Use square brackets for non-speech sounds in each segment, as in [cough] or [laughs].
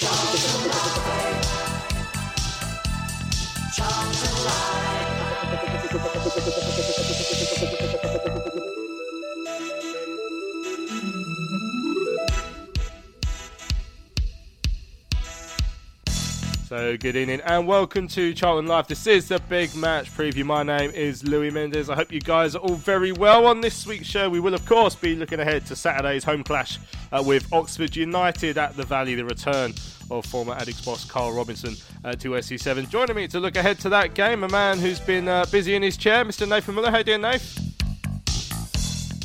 Charge alive. Charge alive. So, good evening and welcome to Charlton Live. This is the big match preview. My name is Louis Mendes. I hope you guys are all very well. On this week's show, we will, of course, be looking ahead to Saturday's home clash uh, with Oxford United at the Valley, the return of former Addicks boss Carl Robinson uh, to SE7. Joining me to look ahead to that game, a man who's been uh, busy in his chair, Mr. Nathan Miller. How you doing, Nathan?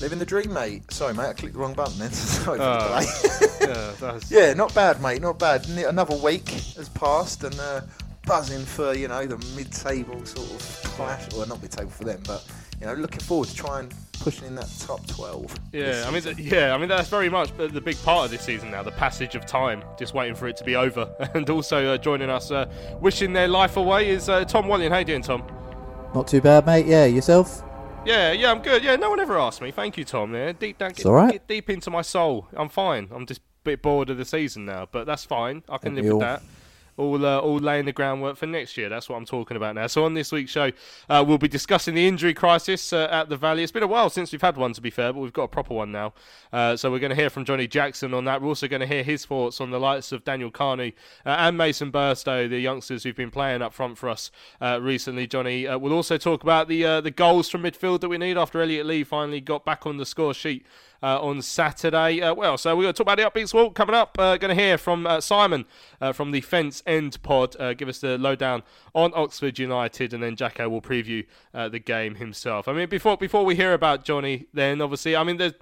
Living the dream, mate. Sorry, mate, I clicked the wrong button then. [laughs] Sorry for Oh. the delay. Yeah, [laughs] that's- yeah, not bad, mate, not bad. Another week has passed and uh, buzzing for, you know, the mid-table sort of clash. Well, not mid-table for them, but, you know, looking forward to trying pushing in that top 12. Yeah, I mean, th- yeah, I mean that's very much the the big part of this season now. The passage of time, just waiting for it to be over, [laughs] and also uh, joining us, uh, wishing their life away is uh, Tom Wallian. How you doing, Tom? Not too bad, mate. Yeah, yourself? Yeah, yeah, I'm good. Yeah, no one ever asked me. Thank you, Tom. Yeah, deep down, get, all right. get deep into my soul. I'm fine. I'm just a bit bored of the season now, but that's fine. I can Don't live with that. All, uh, all laying the groundwork for next year. That's what I'm talking about now. So on this week's show, uh, we'll be discussing the injury crisis uh, at the Valley. It's been a while since we've had one, to be fair, but we've got a proper one now. Uh, so we're going to hear from Johnny Jackson on that. We're also going to hear his thoughts on the likes of Daniel Kanu uh, and Mason Burstow, the youngsters who've been playing up front for us uh, recently. Johnny, we'll also talk about the the goals from midfield that we need after Elliot Lee finally got back on the score sheet uh, on Saturday. Uh, well, so we're going to talk about the upbeat walk coming up. Uh, going to hear from uh, Simon uh, from the Fence End Pod. Uh, give us the lowdown on Oxford United, and then Jacko will preview the game himself. I mean, before before we hear about Johnny, then obviously, I mean,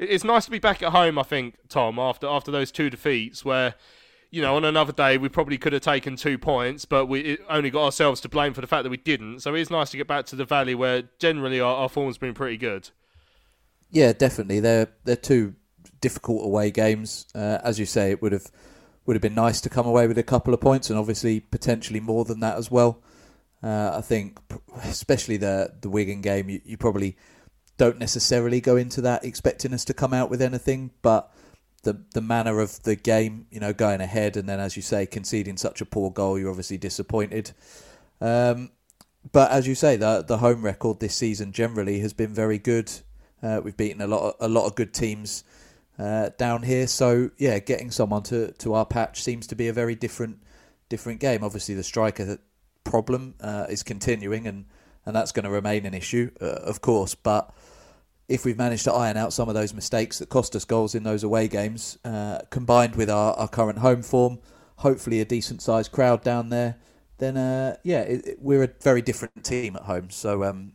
it's nice to be back at home. I think Tom after after those two defeats where. You know, on another day, we probably could have taken two points, but we only got ourselves to blame for the fact that we didn't. So it's nice to get back to the valley where generally our, our form's been pretty good. Yeah, definitely. They're they're two difficult away games. Uh, as you say, it would have would have been nice to come away with a couple of points, and obviously potentially more than that as well. Uh, I think, especially the the Wigan game, you, you probably don't necessarily go into that expecting us to come out with anything, but the the manner of the game, you know, going ahead and then, as you say, conceding such a poor goal, you're obviously disappointed. Um, but as you say, the the home record this season generally has been very good. Uh, we've beaten a lot of, a lot of good teams uh, down here. So yeah, getting someone to, to our patch seems to be a very different different game. Obviously, the striker problem uh, is continuing, and and that's going to remain an issue, uh, of course. But if we've managed to iron out some of those mistakes that cost us goals in those away games, uh, combined with our, our current home form, hopefully a decent sized crowd down there, then uh, yeah, it, it- we're a very different team at home. So um,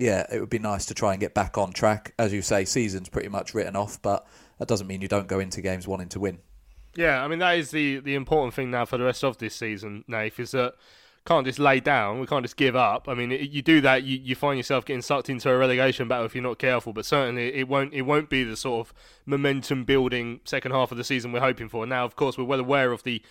yeah, it would be nice to try and get back on track. As you say, season's pretty much written off, but that doesn't mean you don't go into games wanting to win. Yeah, I mean that is the the important thing now for the rest of this season, Nath, is that can't just lay down. We can't just give up. I mean, it, you do that, you, you find yourself getting sucked into a relegation battle if you're not careful. But certainly, it won't it won't be the sort of momentum building second half of the season we're hoping for. Now, of course, we're well aware of the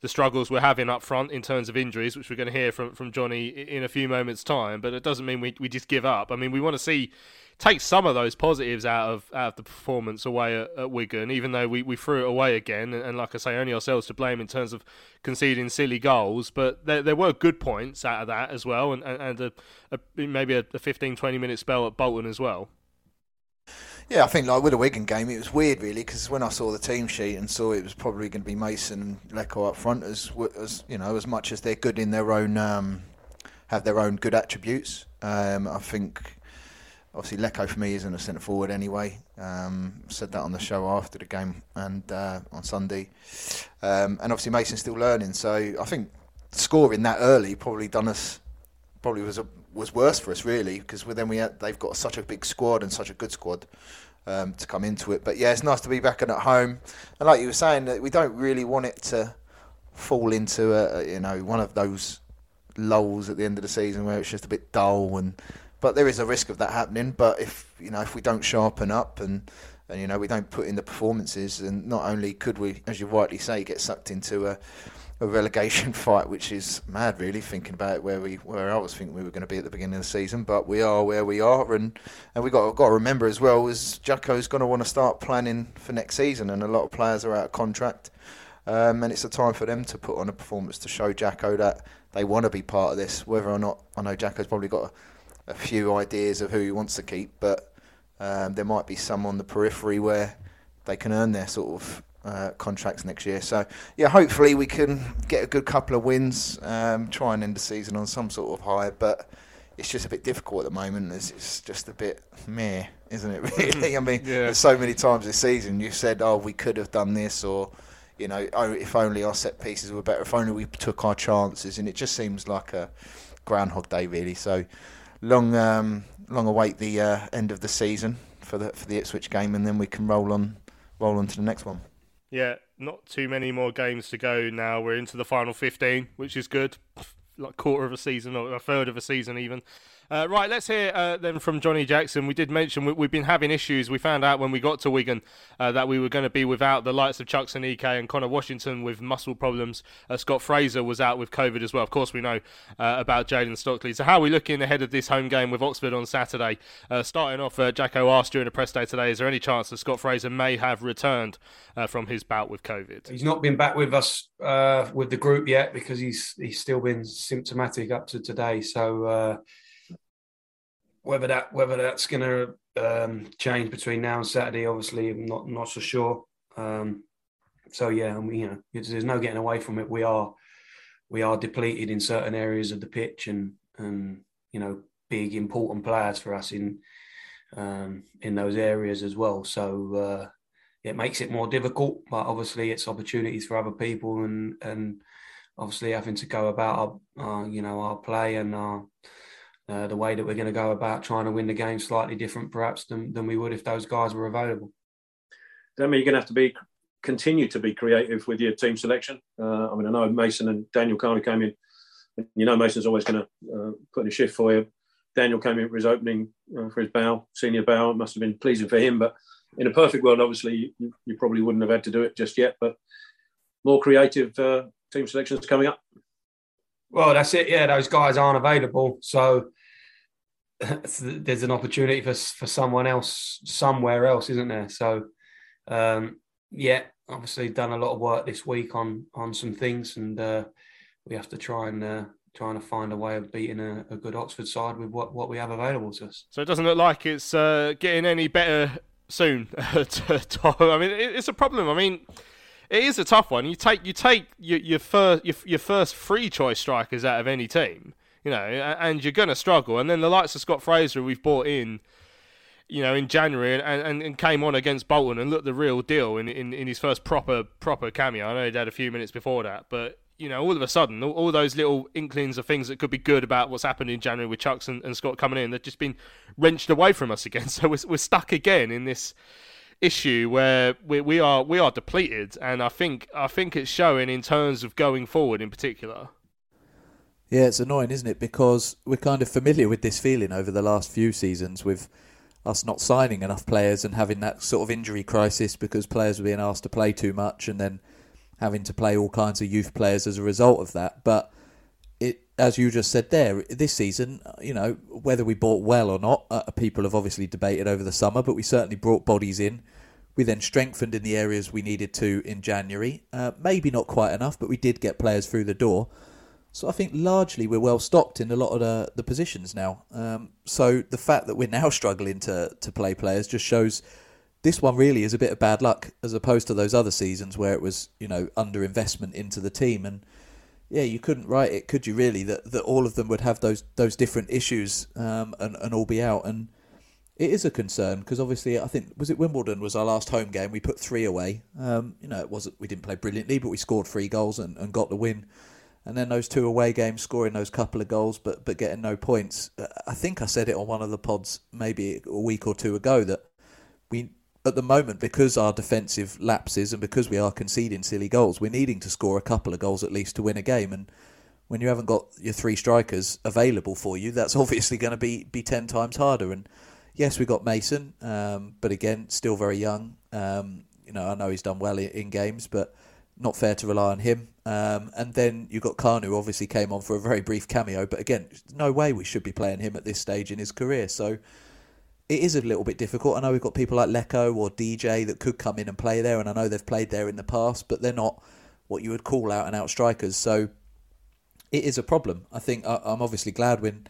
the struggles we're having up front in terms of injuries, which we're going to hear from, from Johnny in a few moments' time. But it doesn't mean we, we just give up. I mean, we want to see take some of those positives out of out of the performance away at, at Wigan, even though we, we threw it away again. And, and like I say, only ourselves to blame in terms of conceding silly goals. But there, there were good points out of that as well, and, and, and a, a, maybe a, a 15, 20 minute spell at Bolton as well. Yeah, I think like with the Wigan game, it was weird really because when I saw the team sheet and saw it was probably going to be Mason and Leko up front as as you know as much as they're good in their own um, have their own good attributes. Um, I think obviously Leko for me isn't a centre forward anyway. Um, said that on the show after the game and uh, on Sunday, um, and obviously Mason's still learning. So I think scoring that early probably done us probably was a, was worse for us really because then we had, they've got such a big squad and such a good squad. um, to come into it. But yeah, it's nice to be back and at home. And like you were saying, that we don't really want it to fall into a, you know one of those lulls at the end of the season where it's just a bit dull and. But there is a risk of that happening. But if you know if we don't sharpen up and and you know we don't put in the performances, and not only could we, as you rightly say, get sucked into a a relegation [laughs] fight, which is mad, really, thinking about where we where I was thinking we were going to be at the beginning of the season. But we are where we are, and and we got got to remember as well is Jacko's going to want to start planning for next season, and a lot of players are out of contract, um, and it's a time for them to put on a performance to show Jacko that they want to be part of this. Whether or not I know Jacko's probably got a, a few ideas of who he wants to keep, but um, there might be some on the periphery where they can earn their sort of uh, contracts next year. So yeah, hopefully we can get a good couple of wins, um, try and end the season on some sort of high. But it's just a bit difficult at the moment. It's, it's just a bit meh, isn't it? [laughs] Really, I mean, yeah. there's so many times this season you said, "Oh, we could have done this," or you know, oh, if only our set pieces were better, if only we took our chances, and it just seems like a groundhog day, really. So long, um, long await the uh, end of the season for the for the Ipswich game, and then we can roll on, roll on to the next one. Yeah, not too many more games to go now. We're into the final 15, which is good. Like quarter of a season or a third of a season even. Uh, right, let's hear uh, then from Johnny Jackson. We did mention we, have been having issues. We found out when we got to Wigan uh, that we were going to be without the likes of Chuks and EK and Connor Washington with muscle problems. Uh, Scott Fraser was out with COVID as well. Of course, we know uh, about Jayden Stockley. So, how are we looking ahead of this home game with Oxford on Saturday? Uh, starting off, Jacko asked during the press day today, is there any chance that Scott Fraser may have returned from his bout with COVID? He's not been back with us with the group yet because he's he's still been symptomatic up to today. So whether that whether that's going to um, change between now and Saturday, obviously, I'm not not so sure. Um, so yeah, I mean, you know, there's no getting away from it. We are we are depleted in certain areas of the pitch, and and you know, big important players for us in um, in those areas as well. So uh, it makes it more difficult, but obviously, it's opportunities for other people, and and obviously having to go about our, our you know our play and our uh, the way that we're going to go about trying to win the game slightly different, perhaps, than, than we would if those guys were available. That mean you're going to have to be continue to be creative with your team selection. Uh, I mean, I know Mason and Daniel of came in. You know, Mason's always going to uh, put in a shift for you. Daniel came in for his opening uh, for his bow, senior bow. It must have been pleasing for him. But in a perfect world, obviously, you, you probably wouldn't have had to do it just yet. But more creative uh, team selections coming up. Well, that's it. Yeah, those guys aren't available. So [laughs] there's an opportunity for for someone else somewhere else, isn't there? So, um, yeah, obviously done a lot of work this week on on some things, and uh, we have to try and uh, trying to find a way of beating a, a, good Oxford side with what what we have available to us. So it doesn't look like it's uh, getting any better soon. [laughs] I mean, it's a problem. I mean. It is a tough one. You take you take your your first your, your first free choice strikers out of any team, you know, and you're going to struggle. And then the likes of Scott Fraser we've bought in, you know, in January and, and, and came on against Bolton and looked the real deal in, in, in his first proper proper cameo. I know he'd had a few minutes before that, but you know, all of a sudden, all, all, those little inklings of things that could be good about what's happened in January with Chuks and, and Scott coming in, they've just been wrenched away from us again. [laughs] So we're, we're stuck again in this issue where we, we are we are depleted, and I think I think it's showing in terms of going forward in particular. Yeah, it's annoying, isn't it? Because we're kind of familiar with this feeling over the last few seasons with us not signing enough players and having that sort of injury crisis because players were being asked to play too much and then having to play all kinds of youth players as a result of that. But it, as you just said there, this season, you know, whether we bought well or not, uh, people have obviously debated over the summer, but we certainly brought bodies in. We then strengthened in the areas we needed to in January. Uh, maybe not quite enough, but we did get players through the door. So I think largely we're well stocked in a lot of the, the positions now. Um, so the fact that we're [laughs] now struggling to, to play players just shows this one really is a bit of bad luck as opposed to those other seasons where it was, you know, under investment into the team. And yeah, you couldn't write it, could you really, that, that all of them would have those those different issues um, and, and all be out. And it is a concern because obviously I think was it Wimbledon was our last home game. We put three away. Um, you know, it wasn't we didn't play brilliantly, but we scored three goals and, and got the win and then those two away games scoring those couple of goals but but getting no points. I think I said it on one of the pods maybe a week or two ago that we at the moment, because our defensive lapses and because we are conceding silly goals, we're needing to score a couple of goals at least to win a game. And when you haven't got your three strikers available for you, that's [laughs] obviously going to be, be 10 times harder. And yes, we got Mason, um, but again, still very young. Um, you know, I know he's done well in, in games, but not fair to rely on him. Um, and then you've got Khan, who obviously came on for a very brief cameo, but again, no way we should be playing him at this stage in his career. So it is a little bit difficult. I know we've got people like Leko or DJ that could come in and play there, and I know they've played there in the past, but they're not what you would call out and out strikers. So it is a problem. I think I'm obviously glad we're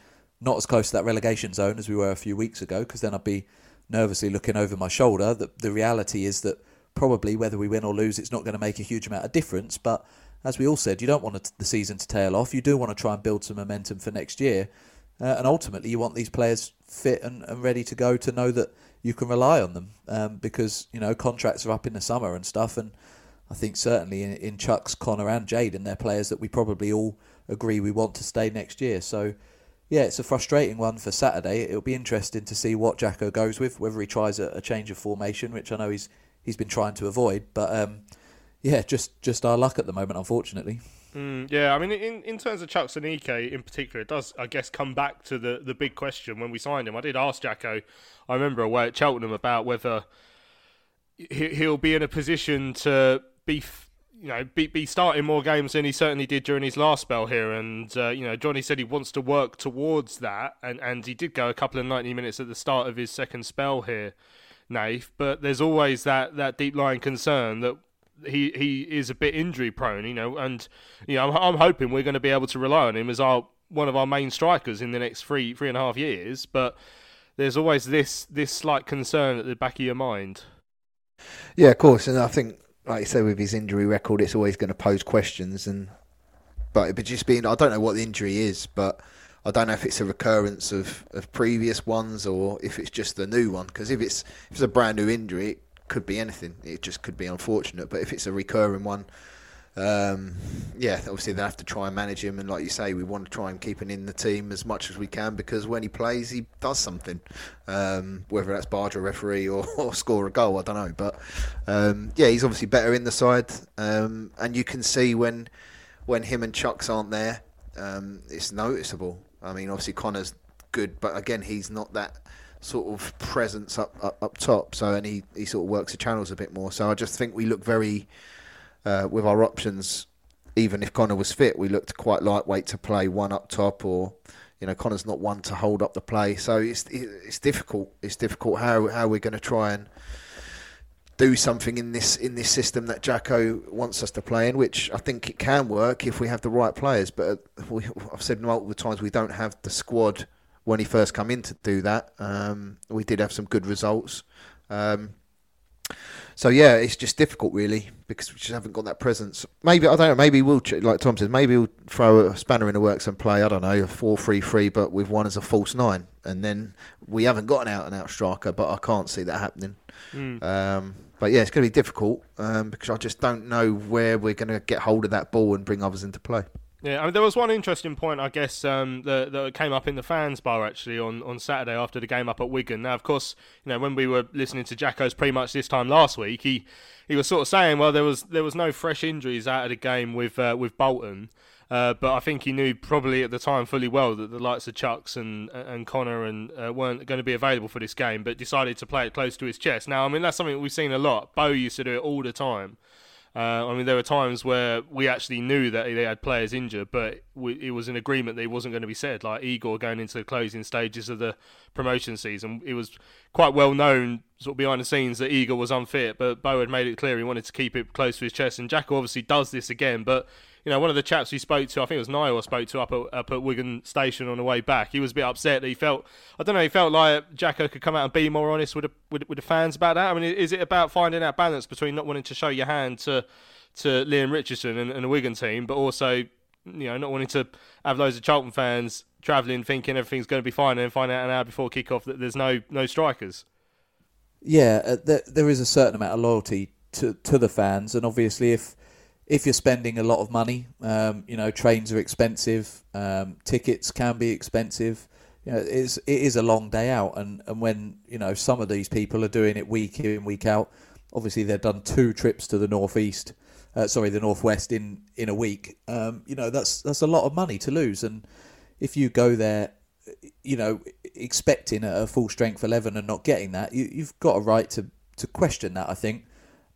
not as close to that relegation zone as we were a few weeks ago, because then I'd be nervously looking over my shoulder. That the reality is that probably whether we win or lose, it's not going to make a huge amount of difference. But as we all said, you don't want the season to tail off. You do want to try and build some momentum for next year. Uh, and ultimately, you want these players fit and, and ready to go to know that you can rely on them um, because, you know, contracts are up in the summer and stuff. And I think certainly in, in Chuks, Connor, and Jayden, they're players that we probably all agree we want to stay next year. So, yeah, it's a frustrating one for Saturday. It'll be interesting to see what Jacko goes with, whether he tries a, a change of formation, which I know he's he's been trying to avoid. But um, yeah, just just our luck at the moment, unfortunately. Mm, yeah, I mean, in, in terms of Chuks Aneke in particular, it does, I guess, come back to the, the big question when we signed him. I did ask Jacko, I remember away at Cheltenham, about whether he, he'll be in a position to be, you know, be, be starting more games than he certainly did during his last spell here. And, uh, you know, Johnny said he wants to work towards that. And, and he did go a couple of 90 minutes at the start of his second spell here, Nath. But there's always that, that deep lying concern that he he is a bit injury prone, you know, and you know I'm, I'm hoping we're going to be able to rely on him as our one of our main strikers in the next three three and a half years. But there's always this this slight concern at the back of your mind. Yeah, of course, and I think, like you say with his injury record, it's always going to pose questions. And but but just being, I don't know what the injury is, but. I don't know if it's a recurrence of, of previous ones or if it's just the new one. Because if it's if it's a brand new injury, it could be anything. It just could be unfortunate. But if it's a recurring one, um, yeah, obviously they have to try and manage him. And like you say, we want to try and keep him in the team as much as we can because when he plays, he does something. Um, whether that's barge a referee or, [laughs] or, score a goal, I don't know. But um, yeah, he's obviously better in the side, um, and you can see when when him and Chuks aren't there, um, it's noticeable. I mean, obviously Connor's good, but again, he's not that sort of presence up, up up top. So and he, he sort of works the channels a bit more. So I just think we look very uh, with our options. Even if Connor was fit, we looked quite lightweight to play one up top, or you know Connor's not one to hold up the play. So it's it's difficult. It's difficult how how we're going to try and do something in this in this system that Jacko wants us to play in, which I think it can work if we have the right players. But we, I've said multiple times we don't have the squad when he first come in to do that. Um, we did have some good results. Um, so yeah, it's just difficult really because we just haven't got that presence. Maybe I don't know. Maybe we'll like Tom says. Maybe we'll throw a spanner in the works and play. I don't know a four-three-three, but with one as a false nine, and then we haven't got an out-and-out striker. But I can't see that happening. Mm. Um, but yeah, it's going to be difficult um, because I just don't know where we're going to get hold of that ball and bring others into play. Yeah, I mean, there was one interesting point, I guess, um, that, that came up in the fans' bar actually on, on Saturday after the game up at Wigan. Now, of course, you know when we were listening to Jacko's pretty much this time last week, he he was sort of saying, well, there was there was no fresh injuries out of the game with uh, with Bolton, uh, but I think he knew probably at the time fully well that the likes of Chuks and and Connor and uh, weren't going to be available for this game, but decided to play it close to his chest. Now, I mean, that's something we've seen a lot. Bo used to do it all the time. Uh, I mean, there were times where we actually knew that they had players injured, but we, it was an agreement that wasn't going to be said. Like Igor going into the closing stages of the promotion season, it was quite well known, sort of behind the scenes, that Igor was unfit. But Bo had made it clear he wanted to keep it close to his chest, and Jack obviously does this again. But you know, one of the chaps we spoke to, I think it was Niall, I spoke to up at, up at Wigan Station on the way back. He was a bit upset that he felt, I don't know, he felt like Jacko could come out and be more honest with the, with, with the fans about that. I mean, is it about finding that balance between not wanting to show your hand to to Leam Richardson and, and the Wigan team, but also, you know, not wanting to have loads of Charlton fans travelling thinking everything's going to be fine and then find out an hour before kick-off that there's no no strikers? Yeah, uh, there, there is a certain amount of loyalty to to the fans, and obviously if if you're spending a lot of money, um, you know, trains are expensive, um, tickets can be expensive. you know, it's, it is a long day out. And, and when, you know, some of these people are doing it week in, week out, obviously they've done two trips to the northeast, uh, sorry, the northwest in, in a week. Um, you know, that's, that's a lot of money to lose. And if you go there, you know, expecting a full strength 11 and not getting that, you, you've got a right to, to question that, I think.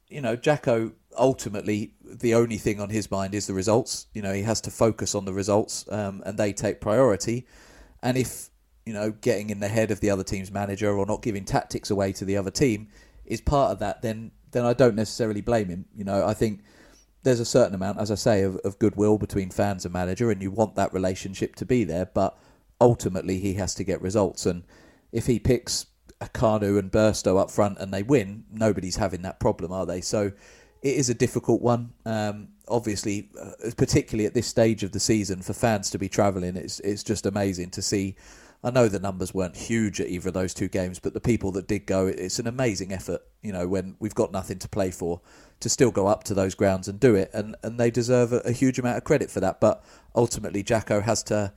You know, Jacko ultimately the only thing on his mind is the results. You know, he has to focus on the results, um, and they take priority. And if you know, getting in the head of the other team's manager or not giving tactics away to the other team is part of that, then then I don't necessarily blame him. You know, I think there's a certain amount, as I say, of, of goodwill between fans and manager, and you want that relationship to be there. But ultimately, he has to get results, and if he picks a Kanu and Burstow up front and they win, nobody's having that problem, are they? So it is a difficult one. Um, obviously, uh, particularly at this stage of the season, for fans to be travelling, it's it's just amazing to see I know the numbers weren't huge at either of those two games, but the people that did go, it's an amazing effort. You know, when we've got nothing to play for, to still go up to those grounds and do it, and and they deserve a, a huge amount of credit for that. But ultimately, Jacko has to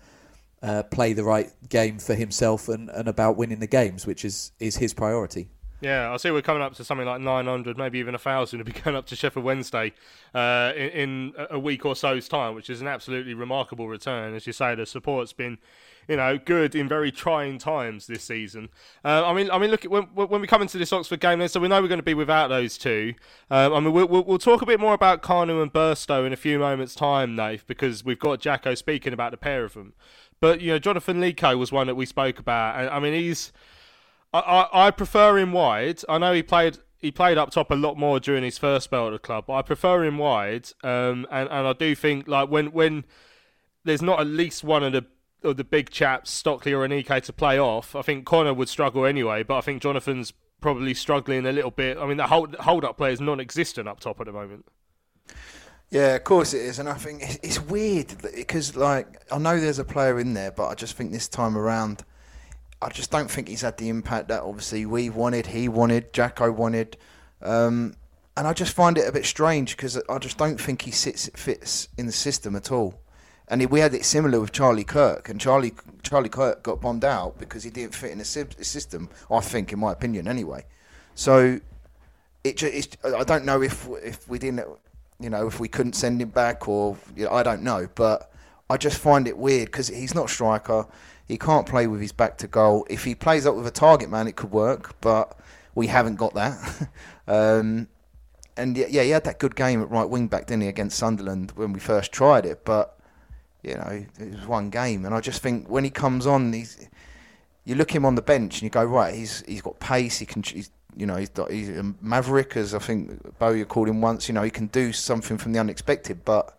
uh, play the right game for himself and, and about winning the games, which is is his priority. Yeah, I see we're coming up to something like 900, maybe even a thousand to be going up to Sheffield Wednesday uh, in, in, a week or so's time, which is an absolutely remarkable return. As you say, the support's been you know, good in very trying times this season. Uh, I mean, I mean, look when when we come into this Oxford game, then, so we know we're going to be without those two. Um, I mean, we'll, we'll talk a bit more about Kanu and Burstow in a few moments' time, Nate, because we've got Jacko speaking about the pair of them. But you know, Jonathan Leko was one that we spoke about, I mean, he's. I, I, I prefer him wide. I know he played he played up top a lot more during his first spell at the club, but I prefer him wide. Um, and and I do think like when when there's not at least one of the of the big chaps, Stockley or Aneke, to play off, I think Connor would struggle anyway. But I think Jonathan's probably struggling a little bit. I mean, the hold hold up play is non-existent up top at the moment. Yeah, of course it is, and I think it's weird because, like, I know there's a player in there, but I just think this time around, I just don't think he's had the impact that obviously we wanted, he wanted, Jacko wanted, um, and I just find it a bit strange because I just don't think he sits fits in the system at all and we had it similar with Charlie Kirk, and Charlie Charlie Kirk got bombed out because he didn't fit in the system. I think, in my opinion, anyway. So it, just, I don't know if if we didn't, you know, if we couldn't send him back or you know, I don't know, but I just find it weird because he's not striker. He can't play with his back to goal. If he plays up with a target man, it could work, but we haven't got that. [laughs] um, and yeah, he had that good game at right wing back, didn't he, against Sunderland when we first tried it, but you know, it was one game, and I just think when he comes on, he's you look him on the bench and you go right. He's he's got pace. He can. He's, you know, he's, he's a maverick, as I think Bowyer called him once. You know, he can do something from the unexpected, but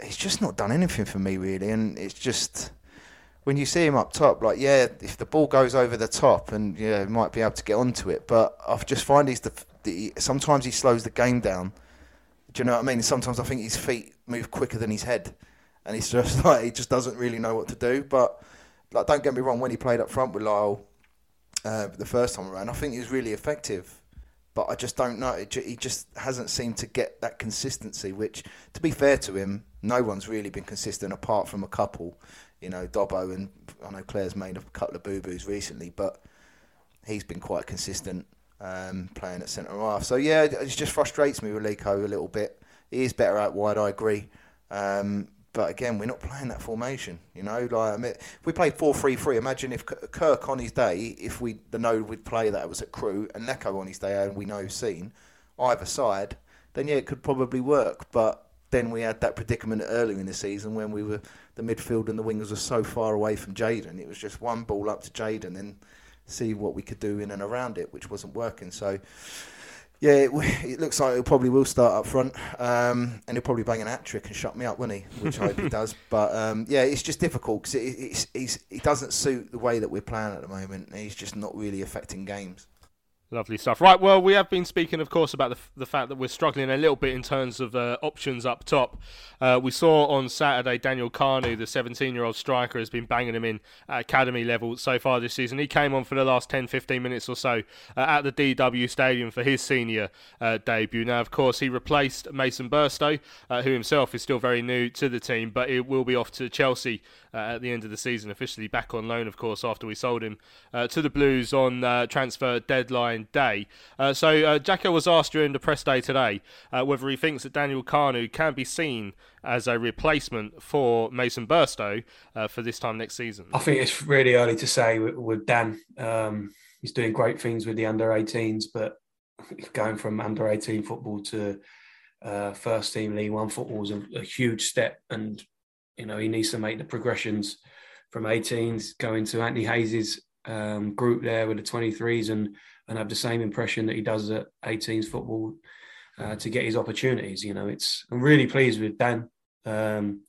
he's just not done anything for me really. And it's just when you see him up top, like yeah, if the ball goes over the top, and yeah, he might be able to get onto it. But I just find he's the, the sometimes he slows the game down. Do you know what I mean? Sometimes I think his feet move quicker than his head and he's just [laughs] like he just doesn't really know what to do. But like, don't get me wrong, when he played up front with Lyle uh, the first time around, I think he was really effective. But I just don't know. He just hasn't seemed to get that consistency. Which, to be fair to him, no one's really been consistent apart from a couple. You know, Dobbo and I know Clare's made a couple of boo boos recently, but he's been quite consistent um, playing at centre half. So yeah, it just frustrates me with Leko a little bit. He is better out wide. I agree. Um, but again, we're not playing that formation. You know, like I mean, if we played four three three, imagine if Kirk on his day, if we the know we'd play that was at Crewe and Leko on his day, and we know seen either side, then yeah, it could probably work. But then we had that predicament earlier in the season when we were the midfield and the wingers were so far away from Jayden. It was just one ball up to Jayden and see what we could do in and around it, which wasn't working. So yeah, it, [laughs] it, looks like he probably will start up front, um, and he'll probably bang an hat trick and shut me up, won't he? Which I hope he [laughs] does. But um, yeah, it's just difficult because it, it doesn't suit the way that we're playing at the moment. He's just not really affecting games. Lovely stuff. Right, well, we have been speaking, of course, about the, the fact that we're struggling a little bit in terms of uh, options up top. Uh, we saw on Saturday Daniel Kanu, the 17 year old striker, has been banging him in at academy level so far this season. He came on for the last 10 15 minutes or so uh, at the DW Stadium for his senior uh, debut. Now, of course, he replaced Mason Burstow, uh, who himself is still very new to the team, but it will be off to Chelsea uh, at the end of the season, officially back on loan, of course, after we sold him to the Blues on transfer deadline day. Uh, so uh, Jacko was asked during the press day today uh, whether he thinks that Daniel Kanu can be seen as a replacement for Mason Burstow uh, for this time next season. I think it's really early to say with, with Dan. Um, he's doing great things with the under 18s, but going from under 18 football to uh, first team League One football is a, a huge step, and you know he needs to make the progressions from 18s going to Anthony Hayes's um, group there with the 23s and and have the same impression that he does at 18s football uh, to get his opportunities. You know, it's I'm really pleased with Dan. Um,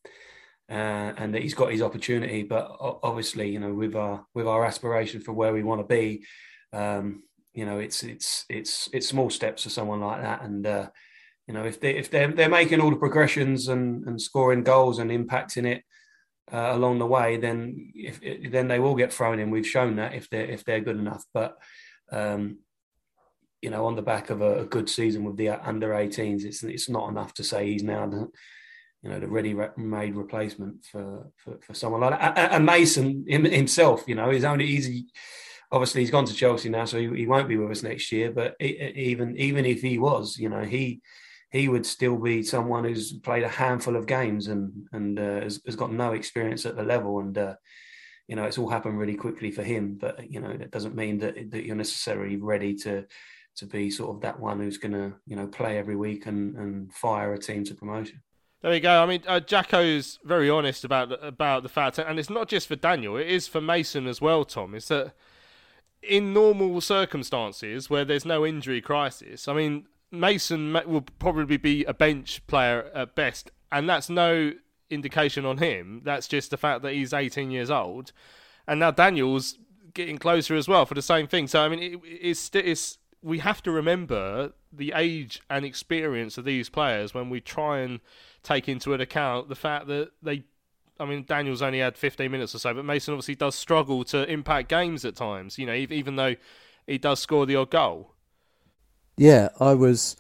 uh, and that he's got his opportunity, but obviously, you know, with our with our aspiration for where we want to be, um, you know, it's it's it's it's small steps for someone like that, and uh, you know, if they if they're they're making all the progressions and and scoring goals and impacting it uh, along the way, then if then they will get thrown in. We've shown that if they're if they're good enough, but um, you know, on the back of a, a, good season with the under 18s, it's it's not enough to say he's now the you know the ready-made replacement for, for, for someone like that. And Mason himself, you know, he's only easy. Obviously, he's gone to Chelsea now, so he, he won't be with us next year. But even even if he was, you know, he he would still be someone who's played a handful of games and and uh, has, has, got no experience at the level and. Uh, you know, it's all happened really quickly for him. But you know, that doesn't mean that that you're necessarily ready to to be sort of that one who's going to you know play every week and and fire a team to promotion. There we go. I mean, uh, Jacko's very honest about about the fact, and it's not just for Daniel; it is for Mason as well. Tom, is that in normal circumstances where there's no injury crisis, I mean, Mason will probably be a bench player at best, and that's no indication on him. That's just the fact that he's 18 years old, and now Daniel's getting closer as well for the same thing. So I mean, it, it's it's we have to remember the age and experience of these players when we try and take into account the fact that they. I mean, Daniel's only had 15 minutes or so, but Mason obviously does struggle to impact games at times. You know, even though he does score the odd goal. Yeah, I was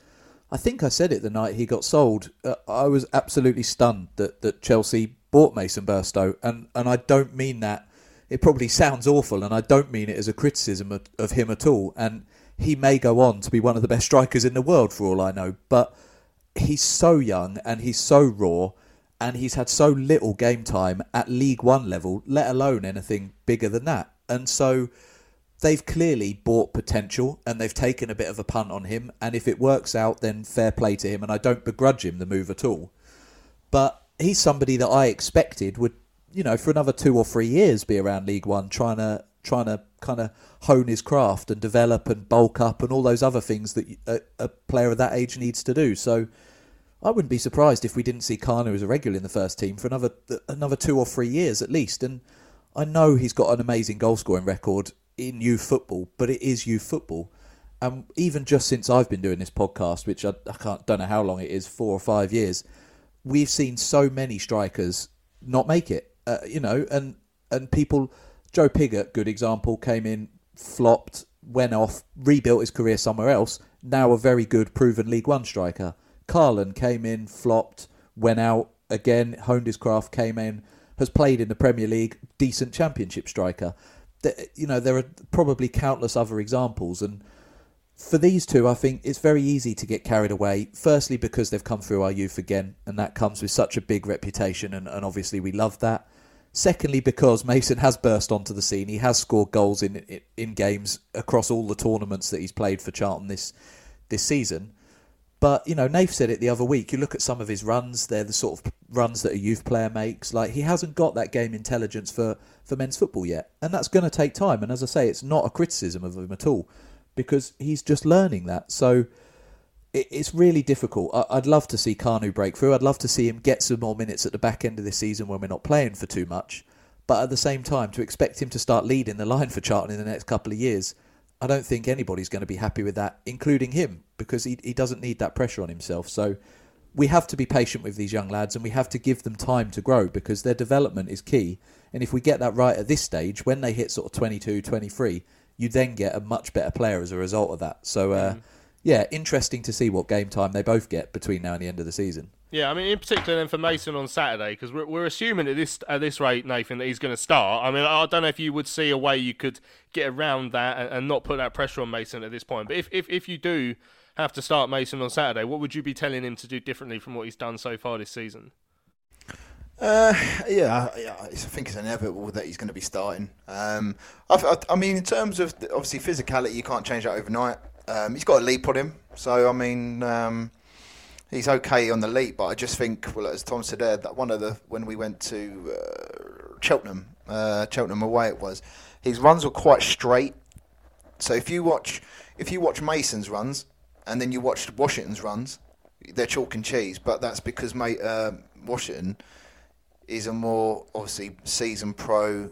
I think I said it the night he got sold. Uh, I was absolutely stunned that, that Chelsea bought Mason Burstow, and, and I don't mean that. It probably sounds awful, and I don't mean it as a criticism of, of him at all. And he may go on to be one of the best strikers in the world for all I know, but he's so young and he's so raw, and he's had so little game time at League One level, let alone anything bigger than that. And so they've clearly bought potential and they've taken a bit of a punt on him. And if it works out, then fair play to him. And I don't begrudge him the move at all. But he's somebody that I expected would, you know, for another two or three years be around League One, trying to trying to kind of hone his craft and develop and bulk up and all those other things that a, a player of that age needs to do. So. I wouldn't be surprised if we didn't see Kanu as a regular in the first team for another another two or three years at least. And I know he's got an amazing goal scoring record in youth football, but it is youth football. And even just since I've been doing this podcast, which I, I can't don't know how long it is, four or five years, we've seen so many strikers not make it. Uh, you know, and and people, Joe Pigott, good example, came in, flopped, went off, rebuilt his career somewhere else. Now a very good, proven League One striker. Karlan came in, flopped, went out again, honed his craft, came in, has played in the Premier League, decent Championship striker you know, there are probably countless other examples. And for these two, I think it's very easy to get carried away. Firstly, because they've come through our youth again, and that comes with such a big reputation, and, and obviously we love that. Secondly, because Mason has burst onto the scene, he has scored goals in, in games across all the tournaments that he's played for Charlton this this season. But you know, Nath said it the other week. You look at some of his runs; they're the sort of runs that a youth player makes. Like he hasn't got that game intelligence for for men's football yet, and that's going to take time. And as I say, it's not a criticism of him at all, because he's just learning that. So it, it's really difficult. I, would love to see Kanu break through. I'd love to see him get some more minutes at the back end of this season when we're not playing for too much. But at the same time, to expect him to start leading the line for Charlton in the next couple of years, I don't think anybody's going to be happy with that, including him, because he, he doesn't need that pressure on himself. So we have to be patient with these young lads and we have to give them time to grow because their development is key. And if we get that right at this stage, when they hit sort of 22, 23, you then get a much better player as a result of that. So, uh, mm. yeah, interesting to see what game time they both get between now and the end of the season. Yeah, I mean, in particular then for Mason on Saturday, because we're, we're assuming at this at this rate, Nathan, that he's going to start. I mean, I don't know if you would see a way you could get around that and, and not put that pressure on Mason at this point. But if, if, if you do have to start Mason on Saturday, what would you be telling him to do differently from what he's done so far this season? Uh, yeah, yeah, I think it's inevitable that he's going to be starting. Um, I, I, mean, in terms of obviously physicality, you can't change that overnight. Um, he's got a leap on him, so I mean, um, he's okay on the leap. But I just think, well, as Tom said there, that one of the when we went to uh, Cheltenham, uh, Cheltenham away, it was his runs were quite straight. So if you watch, if you watch Mason's runs, and then you watch Washington's runs, they're chalk and cheese. But that's because mate, uh, Washington is a more obviously seasoned pro.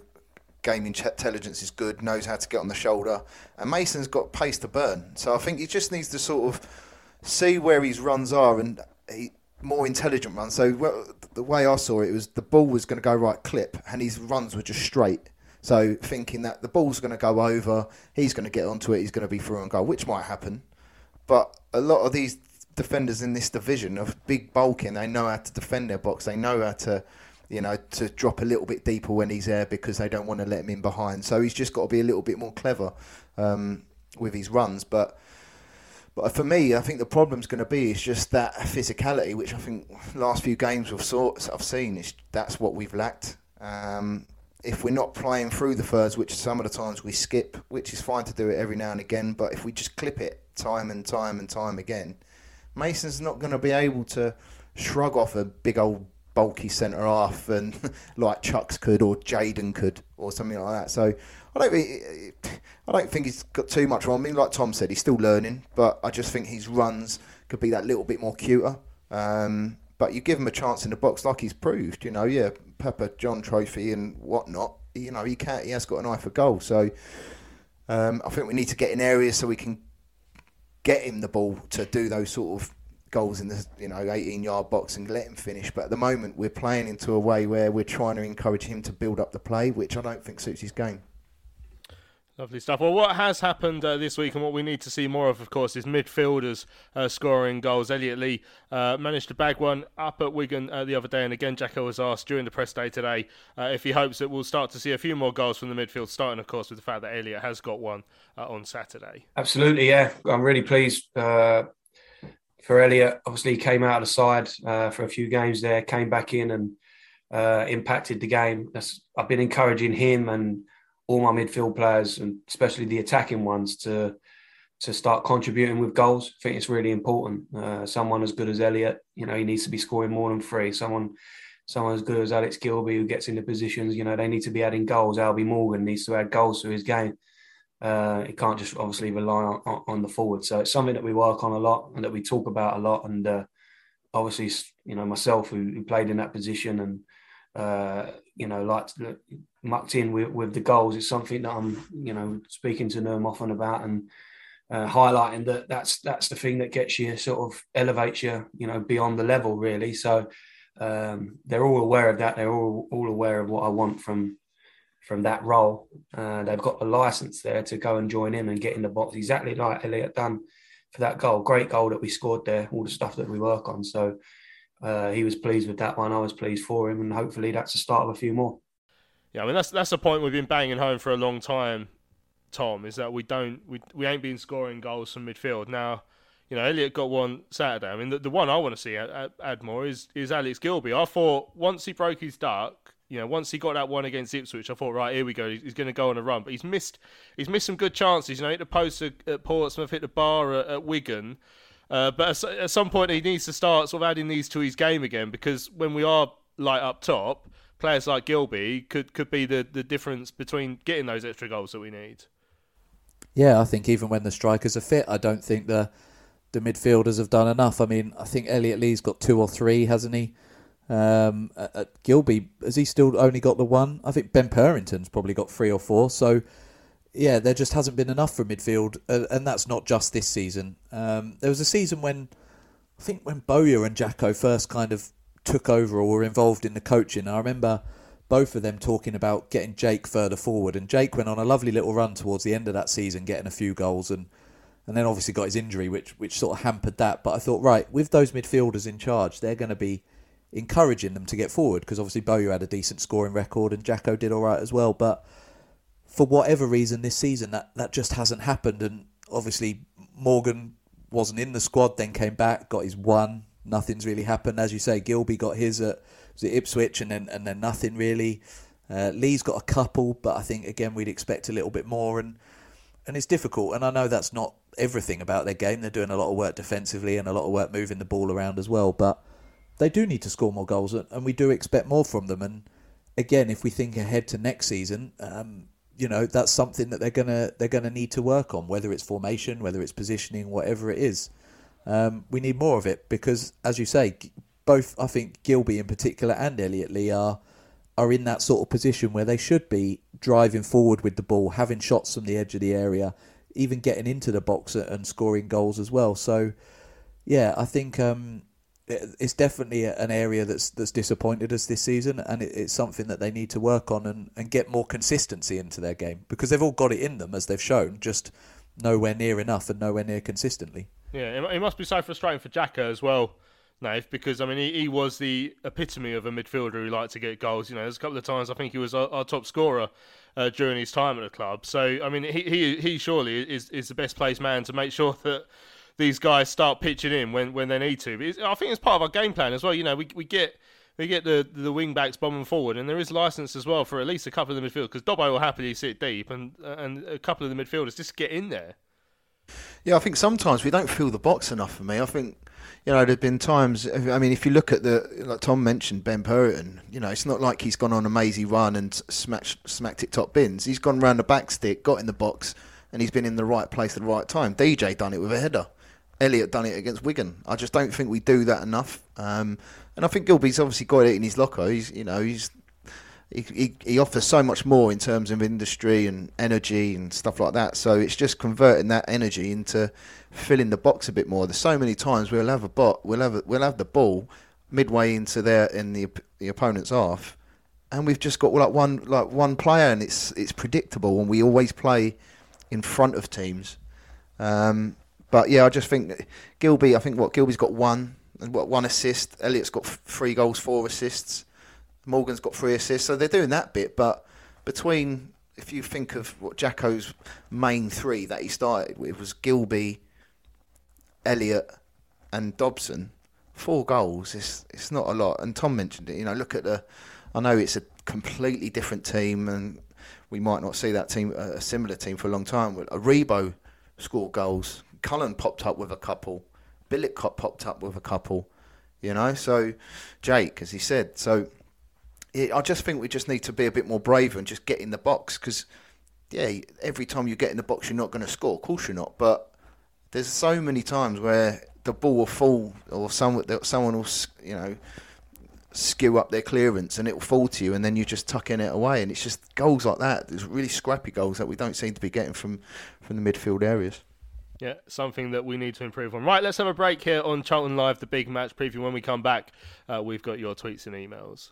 Gaming intelligence is good, knows how to get on the shoulder, and Mason's got pace to burn. So I think he just needs to sort of see where his runs are and he, more intelligent runs. So well, the way I saw it, it was the ball was going to go right clip, and his runs were just straight. So thinking that the ball's going to go over, he's going to get onto it, he's going to be through and goal, which might happen. But a lot of these defenders in this division are big bulking. They know how to defend their box. They know how to you know, to drop a little bit deeper when he's there because they don't want to let him in behind. So he's just got to be a little bit more clever um, with his runs. But but for me, I think the problem's going to be is just that physicality, which I think last few games we've I've seen is that's what we've lacked. Um, if we're not playing through the thirds, which some of the times we skip, which is fine to do it every now and again, but if we just clip it time and time and time again, Mason's not going to be able to shrug off a big old bulky centre half and [laughs] like Chuks could or Jayden could or something like that. So I don't I don't think he's got too much wrong. I mean, like Tom said, he's still learning, but I just think his runs could be that little bit more cuter. Um, but you give him a chance in the box, like he's proved. You know, yeah, Papa John Trophy and whatnot. You know, he can He has got an eye for goal. So um, I think we need to get in areas so we can get him the ball to do those sort of goals in the you know 18 yard box and let him finish. But at the moment, we're playing into a way where we're trying to encourage him to build up the play, which I don't think suits his game. Lovely stuff. Well, what has happened uh, this week and what we need to see more of, of course, is midfielders uh, scoring goals. Elliot Lee uh, managed to bag one up at Wigan uh, the other day, and again, Jacko was asked during the press day today uh, if he hopes that we'll start to see a few more goals from the midfield, starting, of course, with the fact that Elliot has got one uh, on Saturday. Absolutely, yeah. I'm really pleased for Elliot. Obviously, he came out of the side for a few games there, came back in and impacted the game. That's, I've been encouraging him and all my midfield players, and especially the attacking ones, to to start contributing with goals. I think it's really important. Uh, someone as good as Elliot, you know, he needs to be scoring more than three. Someone, someone as good as Alex Gilbey who gets into positions, you know, they need to be adding goals. Albie Morgan needs to add goals to his game. Uh, it can't just obviously rely on, on, on, the forward. So it's something that we work on a lot and that we talk about a lot. And uh, obviously, you know, myself who, who, played in that position and uh, you know, like mucked in with, with the goals, it's something that I'm, you know, speaking to them often about and uh, highlighting that that's that's the thing that gets you sort of elevates you, you know, beyond the level really. So um, they're all aware of that. They're all all aware of what I want from from that role. Uh, they've got the license there to go and join in and get in the box, exactly like Elliot done for that goal. Great goal that we scored there, all the stuff that we work on. So uh, he was pleased with that one. I was pleased for him, and hopefully that's the start of a few more. Yeah, I mean that's that's the point we've been banging home for a long time, Tom. Is that we don't we we ain't been scoring goals from midfield now. You know, Elliot got one Saturday. I mean, the, the one I want to see add, add more is is Alex Gilbey. I thought once he broke his duck, you know, once he got that one against Ipswich, I thought, right, here we go. He's, going to go on a run, but he's missed. He's missed some good chances. You know, hit the post at, Portsmouth, hit the bar at, at Wigan. Uh, but at, at, some point, he needs to start sort of adding these to his game again because when we are light up top, players like Gilbey could could be the, the difference between getting those extra goals that we need. Yeah, I think even when the strikers are fit, I don't think the the midfielders have done enough. I mean, I think Elliot Lee's got two or three, hasn't he? Um, at, at Gilbey, has he still only got the one? I think Ben Purrington's probably got three or four. So yeah, there just hasn't been enough for midfield, uh, and that's not just this season. Um, there was a season when I think when Bowyer and Jacko first kind of took over or were involved in the coaching. I remember both of them talking about getting Jake further forward, and Jake went on a lovely little run towards the end of that season, getting a few goals, and and then obviously got his injury, which which sort of hampered that. But I thought, right, with those midfielders in charge, they're going to be encouraging them to get forward because obviously Bowyer had a decent scoring record and Jacko did all right as well, but for whatever reason this season that that just hasn't happened. And obviously Morgan wasn't in the squad then came back got his one nothing's really happened. As you say Gilbey got his at, at Ipswich and then and then nothing really. Uh, Lee's got a couple but I think again we'd expect a little bit more and and it's difficult. And I know that's not everything about their game. They're doing a lot of work defensively and a lot of work moving the ball around as well but they do need to score more goals and we do expect more from them. And again if we think ahead to next season um, you know that's something that they're gonna they're gonna need to work on, whether it's formation, whether it's positioning, whatever it is. Um, we need more of it because, as you say, both I think Gilbey in particular and Elliott Lee are are in that sort of position where they should be driving forward with the ball, having shots from the edge of the area, even getting into the box and scoring goals as well. So, yeah, I think um, it's definitely an area that's that's disappointed us this season, and it's something that they need to work on and, and get more consistency into their game because they've all got it in them as they've shown, just nowhere near enough and nowhere near consistently. Yeah, it must be so frustrating for Jacko as well, Nave, because I mean he, he was the epitome of a midfielder who liked to get goals. You know, there's a couple of times I think he was our, our top scorer uh, during his time at the club. So I mean, he he, he surely is is the best placed man to make sure [laughs] that these guys start pitching in when, when they need to. I think it's part of our game plan as well. You know, we we get we get the the wing backs bombing forward, and there is license as well for at least a couple of the midfielders because Dobbo will happily sit deep, and and a couple of the midfielders just get in there. Yeah, I think sometimes we don't fill the box enough for me. I think you know there've been times. I mean, if you look at the like Tom mentioned Ben Purrington, you know, it's not like he's gone on a mazy run and smacked smacked it top bins. He's gone round the back stick, got in the box, and he's been in the right place at the right time. DJ done it with a header. Elliott done it against Wigan. I just don't think we do that enough. Um, and I think Gilbey's obviously got it in his locker. He's you know he's he, he, he offers so much more in terms of industry and energy and stuff like that. So it's just converting that energy into filling the box a bit more. There's so many times we'll have a bot, we'll have a, we'll have the ball midway into their in the the opponent's half, and we've just got like one like one player, and it's it's predictable, and we always play in front of teams. Um, but yeah, I just think Gilbey. I think what Gilbey's got one and what one assist. Elliott's got three goals, four assists. Morgan's got three assists. So they're doing that bit. But between, if you think of what Jacko's main three that he started with was Gilbey, Elliott, and Dobson. Four goals. It's it's not a lot. And Tom mentioned it. You know, look at the. I know it's a completely different team, and we might not see that team, a similar team, for a long time. But Aribo scored goals. Cullen popped up with a couple. Bielik popped up with a couple. You know, so Jake, as he said, so it, I just think we just need to be a bit more brave and just get in the box because, yeah, every time you get in the box, you're not going to score. Of course, you're not. But there's so many times where the ball will fall or someone someone will, you know, skew up their clearance and it will fall to you and then you're just tucking it away and it's just goals like that there's really scrappy goals that we don't seem to be getting from from the midfield areas yeah, something that we need to improve on. Right, let's have a break here on Charlton Live, the big match preview. When we come back, uh, we've got your tweets and emails.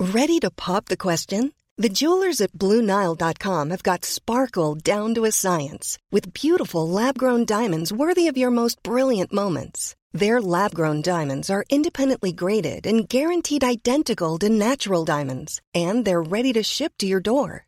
Ready to pop the question? The jewelers at BlueNile.com have got sparkle down to a science with beautiful lab grown diamonds worthy of your most brilliant moments. Their lab grown diamonds are independently graded and guaranteed identical to natural diamonds, and they're ready to ship to your door.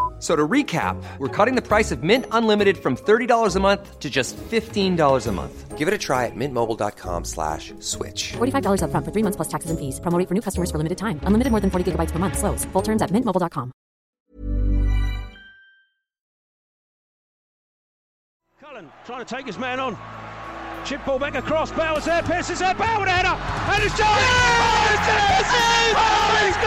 So to recap, we're cutting the price of Mint Unlimited from $30 a month to just $15 a month. Give it a try at mintmobile.com slash switch. $45 up front for three months plus taxes and fees. Promoting for new customers for limited time. Unlimited more than 40 gigabytes per month. Slows. Full terms at mintmobile.com. Cullen trying to take his man on. Chip ball back across. Bauer there. Pearce is there. Bauer with a header. And it's Johnny! Yeah! Oh, it's, it's, oh, it's,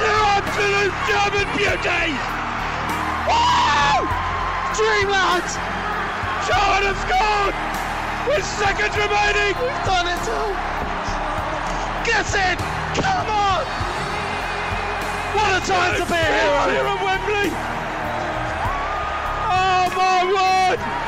you absolute German beauty! Wow! Dreamland! Charlton have scored! With seconds remaining! We've done it all! Get it! Come on! What a time to be a hero here at Wembley! Oh my word!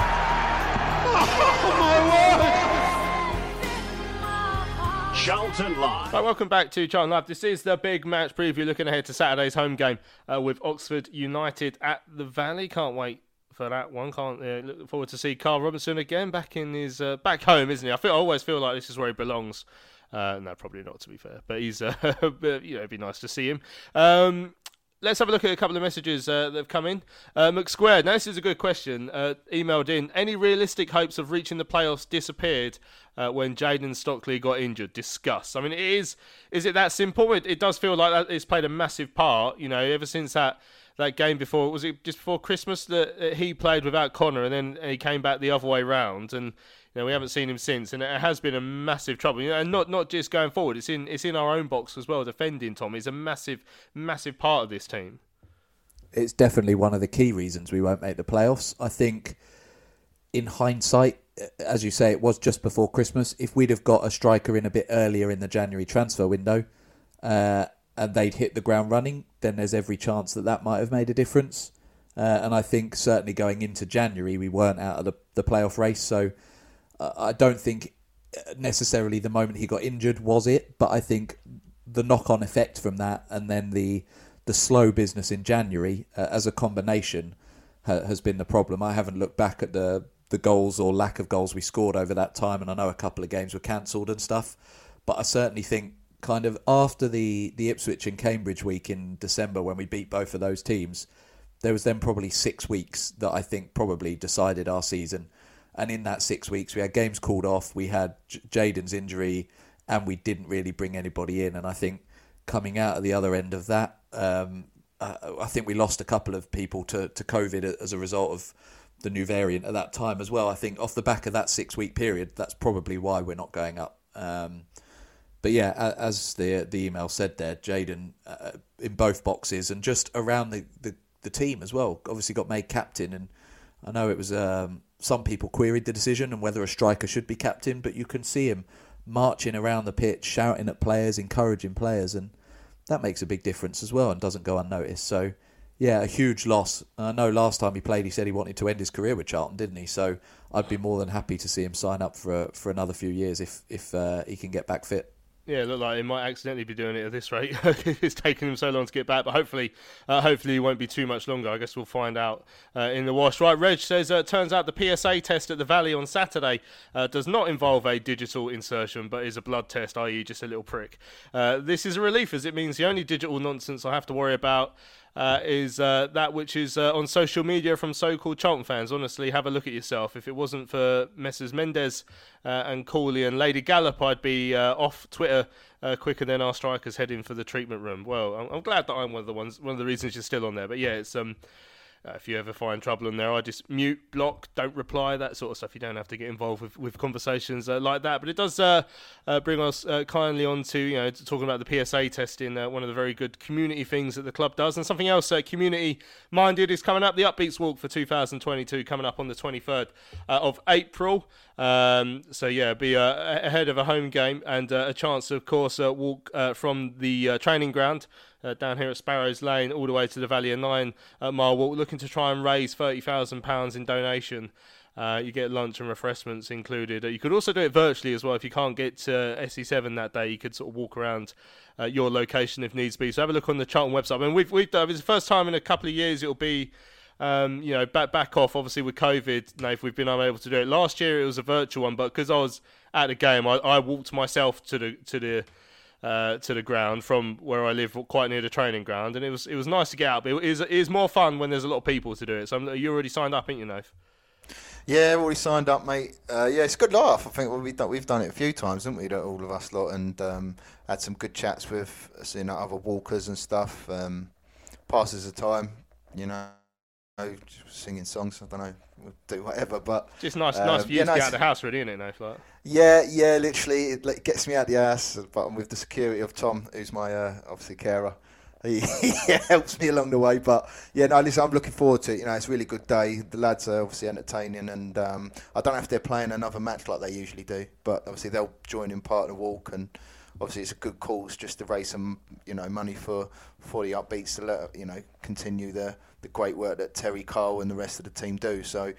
Charlton Live. Right, welcome back to Charlton Live. This is the big match preview looking ahead to Saturday's home game uh, with Oxford United at the Valley. Can't wait for that one. Can't uh, look forward to see Karl Robinson again back in his uh, back home, isn't he? I feel I always feel like this is where he belongs. Uh, no, probably not to be fair, but he's uh, [laughs] you know it'd be nice to see him. Um, let's have a look at a couple of messages uh, that have come in. Uh, McSquared, now this is a good question. Uh, emailed in. Any realistic hopes of reaching the playoffs disappeared uh, when Jayden Stockley got injured? Discuss. I mean, it is. Is it that simple? It, it does feel like that it's played a massive part. You know, ever since that that game before was it just before Christmas that, he played without Connor, and then he came back the other way round, and know, we haven't seen him since, and it has been a massive trouble. You know, and not not just going forward. It's in it's in our own box as well. Defending Tom is a massive massive part of this team. It's definitely one of the key reasons we won't make the playoffs. I think, in hindsight, as you say, it was just before Christmas. If we'd have got a striker in a bit earlier in the January transfer window, uh, and they'd hit the ground running, then there's every chance that that might have made a difference. Uh, and I think certainly going into January, we weren't out of the, the playoff race. So uh, I don't think necessarily the moment he got injured was it, but I think the knock on effect from that and then the the slow business in January uh, as a combination ha- has been the problem. I haven't looked back at the the goals or lack of goals we scored over that time, and I know a couple of games were cancelled and stuff, but I certainly think kind of after the the Ipswich and Cambridge week in December when we beat both of those teams, there was then probably six weeks that I think probably decided our season. And in that six weeks, we had games called off, we had J- Jayden's injury, and we didn't really bring anybody in. And I think coming out at the other end of that, um, uh, I think we lost a couple of people to, to COVID as a result of the new variant at that time as well. I think off the back of that six week period, that's probably why we're not going up. Um, but yeah, as the the email said there, Jayden uh, in both boxes and just around the, the, the team as well. Obviously got made captain, and I know it was um, some people queried the decision and whether a striker should be captain, but you can see him marching around the pitch, shouting at players, encouraging players, and that makes a big difference as well and doesn't go unnoticed. So, yeah, a huge loss. I know last time he played, he said he wanted to end his career with Charlton, didn't he? So, I'd be more than happy to see him sign up for for another few years if if uh, he can get back fit. Yeah, look like he might accidentally be doing it at this rate. [laughs] it's taking him so long to get back, but hopefully, uh, hopefully, it won't be too much longer. I guess we'll find out uh, in the wash. Right, Reg says uh, turns out the PSA test at the Valley on Saturday uh, does not involve a digital insertion, but is a blood test, i.e., just a little prick. Uh, this is a relief, as it means the only digital nonsense I have to worry about uh, is uh, that which is uh, on social media from so-called Charlton fans. Honestly, have a look at yourself. If it wasn't for Messrs Mendes uh, and Cooley and Lady Gallop, I'd be uh, off Twitter uh, quicker than our strikers heading for the treatment room. Well, I'm, I'm, glad that I'm one of the ones, one of the reasons you're still on there. But yeah, it's um. Uh, if you ever find trouble in there, I just mute, block, don't reply, that sort of stuff. You don't have to get involved with, with conversations uh, like that. But it does uh, uh bring us uh, kindly on to, you know, talking about the PSA testing, uh, one of the very good community things that the club does. And something else community minded is coming up. The Upbeats Walk for 2022 coming up on the 23rd of April. Um, so yeah, be ahead of a home game and a chance of course, walk from the training ground uh, down here at Sparrows Lane all the way to the Valley of Nine uh, mile walk, looking to try and raise thirty thousand pounds in donation. Uh, you get lunch and refreshments included. Uh, you could also do it virtually as well. If you can't get to SE7 that day, you could sort of walk around uh, your location if needs be. So have a look on the Charlton website. I mean, we've we've done, it's the first time in a couple of years it'll be. Um, you know, back back off. Obviously, with COVID, Nave, we've been unable to do it. Last year, it was a virtual one, but because I was at the game, I, I walked myself to the to the uh, to the ground from where I live, quite near the training ground, and it was it was nice to get out. But it is it is more fun when there's a lot of people to do it. So you already signed up, ain't you, Nave? Yeah, already signed up, mate. Uh, yeah, it's a good laugh. I think we've done we've done it a few times, haven't we? All of us lot, and um, had some good chats with you know other walkers and stuff. Um, passes the time, you know. Singing songs. I don't know, we'll do whatever. But just nice, nice for you yeah, nice. out of the house, really, isn't it? No, like. Yeah, yeah, literally, it like, gets me out the ass. But I'm with the security of Tom, who's my uh, obviously carer. He, [laughs] he helps me along the way. But yeah, no, listen, I'm looking forward to it. You know, it's a really good day. The lads are obviously entertaining, and um, I don't know if they're playing another match like they usually do, but obviously they'll join in part of the walk and. Obviously, it's a good cause just to raise some, you know, money for for the upbeats to let you know continue the the great work that Terry Cole and the rest of the team do. So,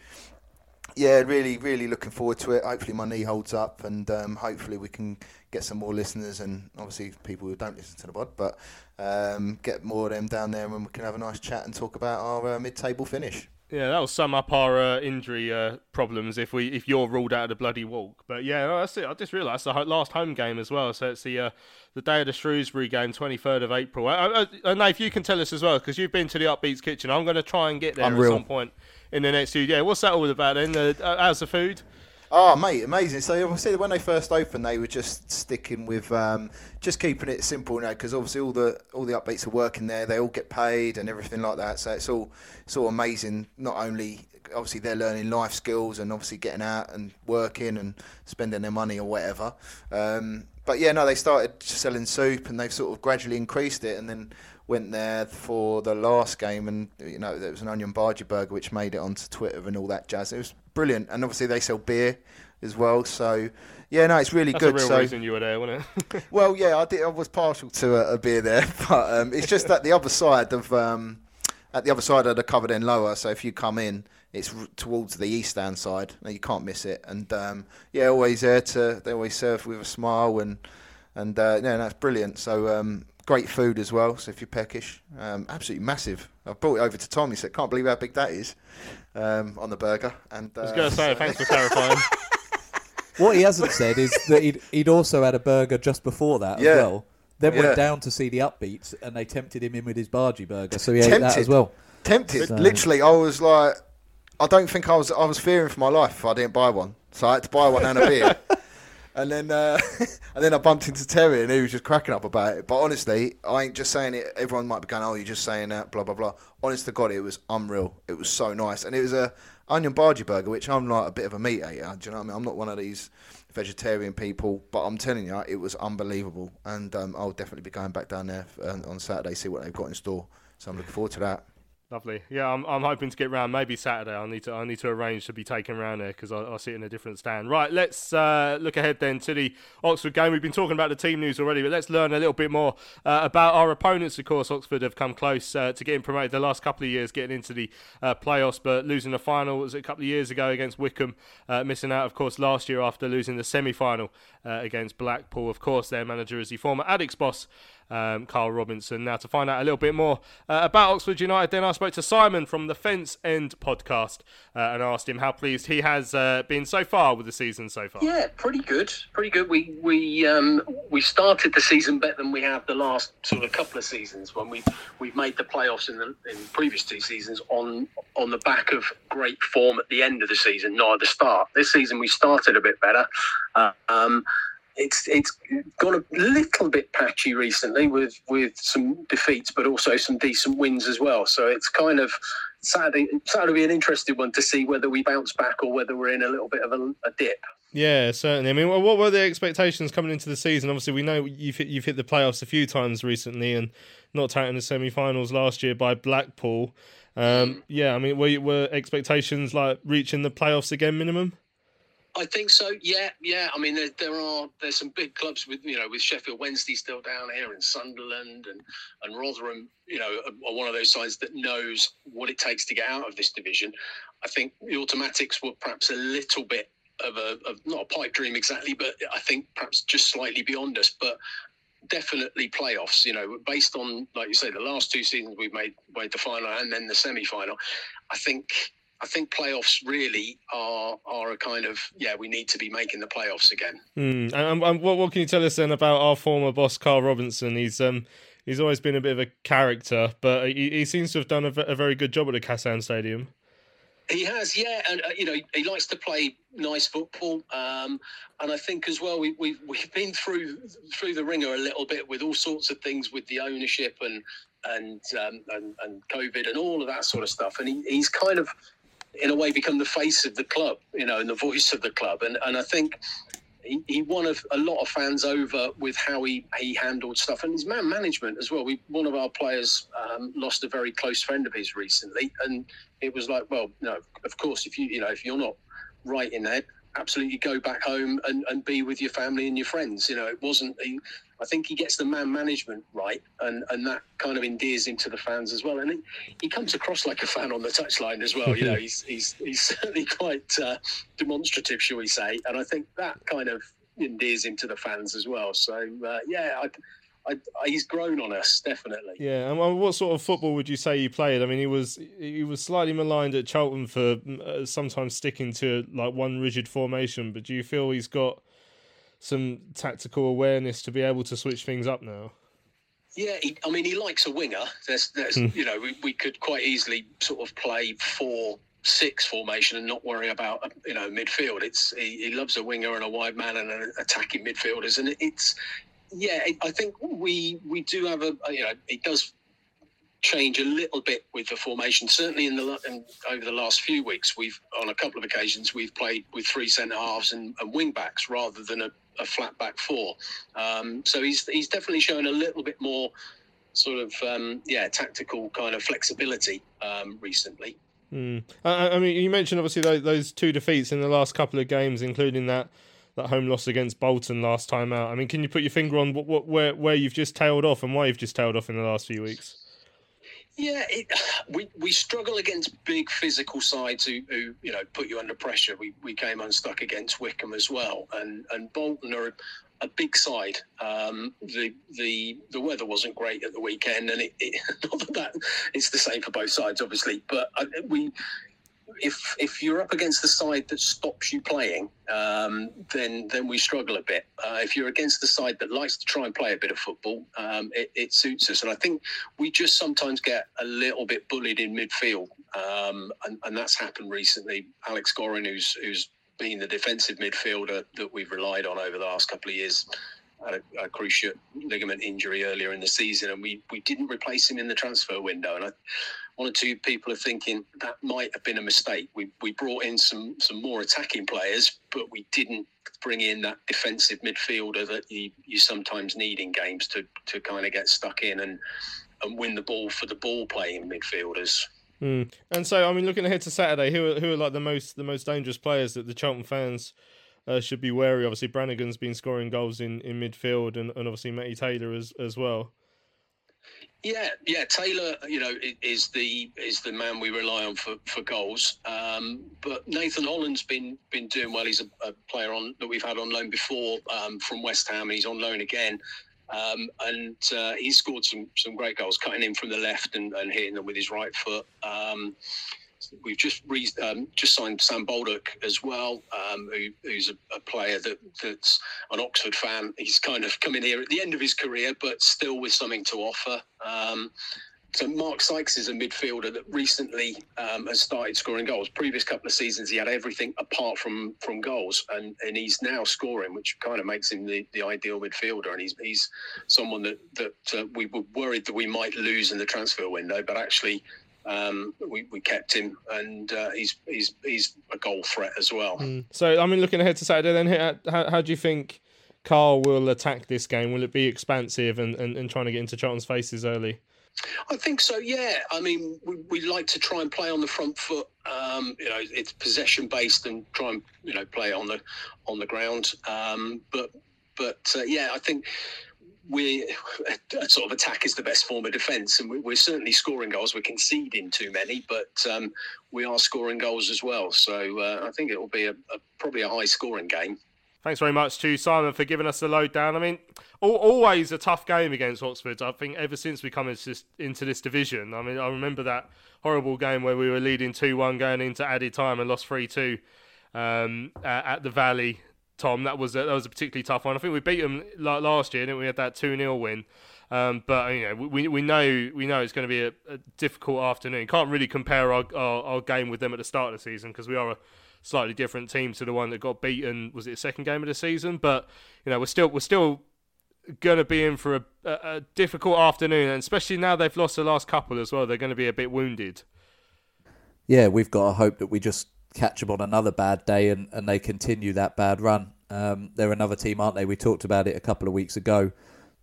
yeah, really, really looking forward to it. Hopefully, my knee holds up, and um, hopefully, we can get some more listeners and obviously people who don't listen to the pod, but um, get more of them down there, and we can have a nice chat and talk about our uh, mid-table finish. Yeah, that'll sum up our uh, injury uh, problems if we if you're ruled out of the bloody walk. But yeah, no, that's it. I just realised the last home game as well. So it's the uh, the day of the Shrewsbury game, 23rd of April. And if you can tell us as well, because you've been to the Upbeats Kitchen, I'm going to try and get there Unreal. at some point in the next few. Yeah, what's that all about then? Uh, how's the food? Oh, mate, amazing. So obviously, when they first opened, they were just sticking with um, just keeping it simple, you know, because obviously all the all the upbeats are working there. They all get paid and everything like that. So it's all it's all amazing. Not only obviously they're learning life skills and obviously getting out and working and spending their money or whatever. Um, but yeah, no, they started selling soup and they've sort of gradually increased it, and then went there for the last game, and you know there was an onion bhaji burger which made it onto Twitter and all that jazz. It was brilliant, and obviously they sell beer as well. So yeah, no, it's really That's good. the real so, reason you were there, wasn't it? [laughs] well, yeah, I did. I was partial to a, a beer there, [laughs] but um, it's just that the other side of um, at the other side of the covered end lower. So if you come in, it's r- towards the east hand side. and you can't miss it. And um, yeah, always there to. They always serve with a smile and and uh, yeah, that's brilliant. So. Um, Great food as well. So if you're peckish, um, absolutely massive. I brought it over to Tom. He said, "Can't believe how big that is um, on the burger." And uh, I was going to say, thanks for clarifying. [laughs] What he hasn't said is that he'd, he'd also had a burger just before that Yeah. as well. Then Yeah. went down to see the upbeats, and they tempted him in with his bhaji burger, so he ate that as well. tempted. So- Literally, I was like, I don't think I was. I was fearing for my life if I didn't buy one. So I had to buy one and a beer. [laughs] and then, uh, [laughs] and then I bumped into Terry, and he was just cracking up about it. But honestly, I ain't just saying it. Everyone might be going, "Oh, you're just saying that," blah blah blah. Honest to God, it was unreal. It was so nice, and it was a onion bhaji burger, which I'm like a bit of a meat eater. Do you know what I mean? I'm not one of these vegetarian people, but I'm telling you, it was unbelievable, and um, I'll definitely be going back down there uh, on Saturday see what they've got in store. So I'm looking forward to that. Lovely. Yeah, I'm, I'm hoping to get round. Maybe Saturday. I need to I need to arrange to be taken round there because I, I sit in a different stand. Right. Let's uh, look ahead then to the Oxford game. We've been talking about the team news already, but let's learn a little bit more uh, about our opponents. Of course, Oxford have come close uh, to getting promoted the last couple of years, getting into the uh, playoffs, but losing the final was a couple of years ago against Wycombe, uh, missing out, of course, last year after losing the semi-final uh, against Blackpool. Of course, their manager is the former Addicts boss um, Karl Robinson. Now, to find out a little bit more uh, about Oxford United, then I spoke to Simon from the Fence End podcast uh, and asked him how pleased he has uh, been so far with the season so far. Yeah, pretty good. Pretty good. We we um, we started the season better than we have the last sort of couple of seasons when we we've made the playoffs in the in previous two seasons on on the back of great form at the end of the season, not at the start. This season we started a bit better. Uh, um, it's it's gone a little bit patchy recently with with some defeats, but also some decent wins as well. So it's kind of. Saturday will be an interesting one to see whether we bounce back or whether we're in a little bit of a, a dip. Yeah, certainly. I mean, what were the expectations coming into the season? Obviously, we know you've hit, you've hit the playoffs a few times recently, and not out in the semi-finals last year by Blackpool. Um, yeah, I mean, were were expectations like reaching the playoffs again minimum? I think so. Yeah, yeah. I mean, there, there are there's some big clubs with you know with Sheffield Wednesday still down here and Sunderland and and Rotherham. You know, are, one of those sides that knows what it takes to get out of this division. I think the Automatics were perhaps a little bit of a of not a pipe dream exactly, but I think perhaps just slightly beyond us. But definitely playoffs. You know, based on like you say, the last two seasons we've made made the final and then the semi final. I think I think playoffs really are are a kind of yeah we need to be making the playoffs again. Hmm. And, and what what can you tell us then about our former boss Karl Robinson? He's um he's always been a bit of a character, but he, he seems to have done a, a very good job at the Kassam Stadium. He has, yeah, and uh, you know he likes to play nice football, um, and I think as well we, we've we've been through through the ringer a little bit with all sorts of things with the ownership and and um, and, and COVID and all of that sort of stuff, and he, he's kind of in a way become the face of the club, you know, and the voice of the club, and and I think he, he won a, a, lot of fans over with how he, he handled stuff and his man management as well. We one of our players um, lost a very close friend of his recently, and it was like, well, no, of course, if you you know if you're not right in there, absolutely go back home and, and be with your family and your friends. You know, it wasn't. He, I think he gets the man management right, and, and that kind of endears him to the fans as well. And he, he comes across like a fan on the touchline as well. You know, [laughs] he's he's he's certainly quite uh, demonstrative, shall we say? And I think that kind of endears him to the fans as well. So uh, yeah, I, I, I, he's grown on us definitely. Yeah, and what sort of football would you say he played? I mean, he was he was slightly maligned at Charlton for uh, sometimes sticking to like one rigid formation. But do you feel he's got some tactical awareness to be able to switch things up now? Yeah, he, I mean, he likes a winger. There's, there's mm. you know, we, we could quite easily sort of play four six formation and not worry about you know midfield. It's he, he, loves a winger and a wide man and an attacking midfielders, and it's yeah. I think we we do have a you know it does change a little bit with the formation. Certainly in the in, over the last few weeks, we've on a couple of occasions we've played with three centre halves and, and wing backs rather than a, a flat back four. Um, so he's he's definitely shown a little bit more sort of um, yeah tactical kind of flexibility um, recently. Mm. I, I, mean, you mentioned obviously those, those, two defeats in the last couple of games, including that that home loss against Bolton last time out. I mean, can you put your finger on what, what where where you've just tailed off and why you've just tailed off in the last few weeks? Yeah, it, [sighs] we we struggle against big physical sides who, who you know put you under pressure. We we came unstuck against Wycombe as well, and and Bolton are a big side. Um, the the the weather wasn't great at the weekend, and it, it, [laughs] not that, that it's the same for both sides, obviously. But uh, we, if if you're up against the side that stops you playing, um, then then we struggle a bit. Uh, if you're against the side that likes to try and play a bit of football, um, it, it, suits us. And I think we just sometimes get a little bit bullied in midfield, um, and, and, that's happened recently. Alex Gorrin, who's who's been the defensive midfielder that we've relied on over the last couple of years. A, a, cruciate ligament injury earlier in the season, and we, we didn't replace him in the transfer window. And I, one or two people are thinking that might have been a mistake. We we brought in some some more attacking players, but we didn't bring in that defensive midfielder that you, you sometimes need in games to to kind of get stuck in and and win the ball for the ball playing midfielders. Mm. And so, I mean, looking ahead to Saturday, who are, who are like the most the most dangerous players that the Charlton fans uh, should be wary? Obviously, Brannagan's been scoring goals in, in midfield, and, and obviously Matty Taylor as as well. Yeah, yeah. Taylor, you know, is the is the man we rely on for, for goals. Um, but Nathan Holland's been been doing well. He's a, a player on that we've had on loan before um, from West Ham. And he's on loan again. Um, and uh, he scored some some great goals, cutting in from the left and, and hitting them with his right foot. We've just re- um, just signed Sam Baldock as well, um, who, who's a, a, player that that's an Oxford fan. He's kind of coming here at the end of his career, but still with something to offer. Um, so Mark Sykes is a midfielder that recently um, has started scoring goals. Previous couple of seasons, he had everything apart from from goals, and, and he's now scoring, which kind of makes him the, the ideal midfielder. And he's he's someone that that uh, we were worried that we might lose in the transfer window, but actually. Um, we, we kept him, and uh, he's he's he's a goal threat as well. Mm. So, I mean, looking ahead to Saturday, then how, how do you think Karl will attack this game? Will it be expansive and, and, and trying to get into Charlton's faces early? I think so. Yeah. I mean, we, we like to try and play on the front foot. Um, you know, it's possession based and try and you know play on the on the ground. Um, but but uh, yeah, I think we [laughs] sort of attack is the best form of defence, and we, are certainly scoring goals. We're conceding too many, but um, we are scoring goals as well. So uh, I think it will be a, a, probably a high scoring game. Thanks very much to Simon for giving us the lowdown. I mean, always a tough game against Oxford. I think ever since we come into this, into this division. I mean, I remember that horrible game where we were leading two one going into added time and lost three two um, at the Valley. Tom, that was a, that was a particularly tough one. I think we beat them last year, didn't we? we had that two 0 win. Um, but you know, we we know we know it's going to be a, a difficult afternoon. Can't really compare our, our, our game with them at the start of the season because we are a slightly different team to the one that got beaten. Was it the second game of the season? But you know, we're still we're still going to be in for a, a, a difficult afternoon, and especially now they've lost the last couple as well. They're going to be a bit wounded. Yeah, we've got to hope that we just catch them on another bad day and, and they continue that bad run. Um, they're another team, aren't they? We talked about it a couple of weeks ago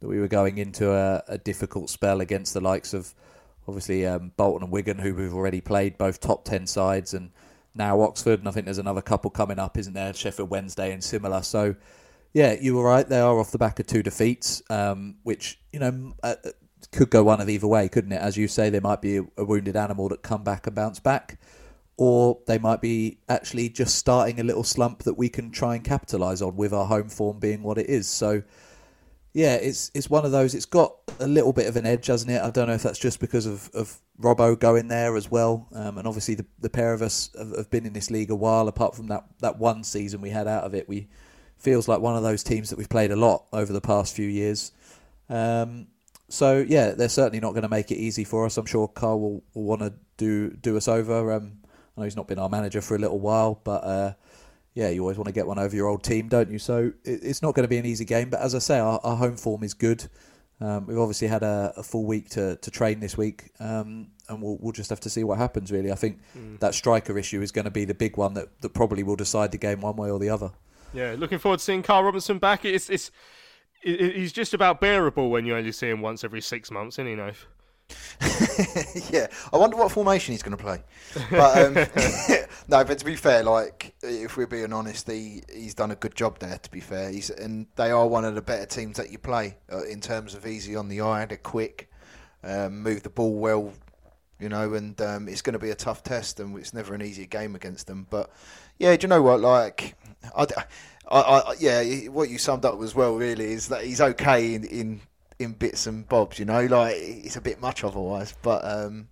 that we were going into a, a difficult spell against the likes of obviously um, Bolton and Wigan, who we've already played, both top 10 sides, and now Oxford. And I think there's another couple coming up, isn't there? Sheffield Wednesday and similar. So, yeah, you were right. They are off the back of two defeats, um, which, you know, uh, uh could go one of either way, couldn't it? As you say, there might be a, a wounded animal that come back and bounce back or they might be actually just starting a little slump that we can try and capitalise on with our home form being what it is. So, yeah, it's it's one of those. It's got a little bit of an edge, hasn't it? I don't know if that's just because of, of Robbo going there as well, um, and obviously the, the pair of us have, have, been in this league a while. Apart from that that one season we had out of it, we feels like one of those teams that we've played a lot over the past few years. Um, so yeah, they're certainly not going to make it easy for us. I'm sure Karl will, will want to do do us over. Um, I know he's not been our manager for a little while, but uh, yeah, you always want to get one over your old team, don't you? So it, it's not going to be an easy game. But as I say, our, our home form is good. Um, we've obviously had a, a, full week to, to train this week, um, and we'll, we'll just have to see what happens. Really, I think mm. that striker issue is going to be the big one that, that probably will decide the game one way or the other. Yeah, looking forward to seeing Karl Robinson back. It's it's it, he's just about bearable when you only see him once every six months, isn't he, Nath? [laughs] yeah, I wonder what formation he's going to play. But um, [laughs] [laughs] no, but to be fair, like if we're being honest, he he's done a good job there. To be fair, he's and they are one of the better teams that you play uh, in terms of easy on the eye. They're quick, um, move the ball well, you know, and um, it's going to be a tough test, and it's never an easy game against them. But yeah, do you know what? Like, I, I, I yeah, what you summed up as well. Really, is that he's okay in, in in bits and bobs. You know, like it's a bit much otherwise. But um,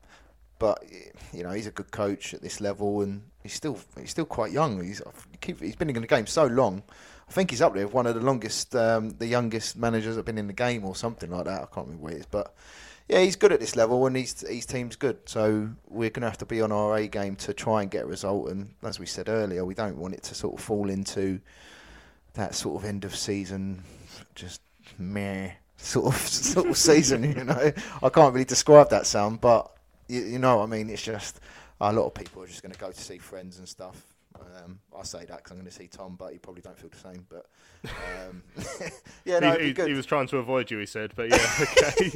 but you know, he's a good coach at this level, and he's still he's still quite young. He's he's been in the game so long. I think he's up there with one of the longest, um, the youngest managers that have been in the game, or something like that. I can't remember what it is, but yeah, he's good at this level, and his his team's good. So we're going to have to be on our A game to try and get a result. And as we said earlier, we don't want it to sort of fall into that sort of end of season, just meh sort of [laughs] sort of season. You know, I can't really describe that sound, but you, you know what I mean. It's just a lot of people are just going to go to see friends and stuff. Um, I say that because I'm going to see Tom, but he probably don't feel the same. But um, [laughs] yeah, no, he, he, he, was trying to avoid you. He said, but yeah, [laughs] okay.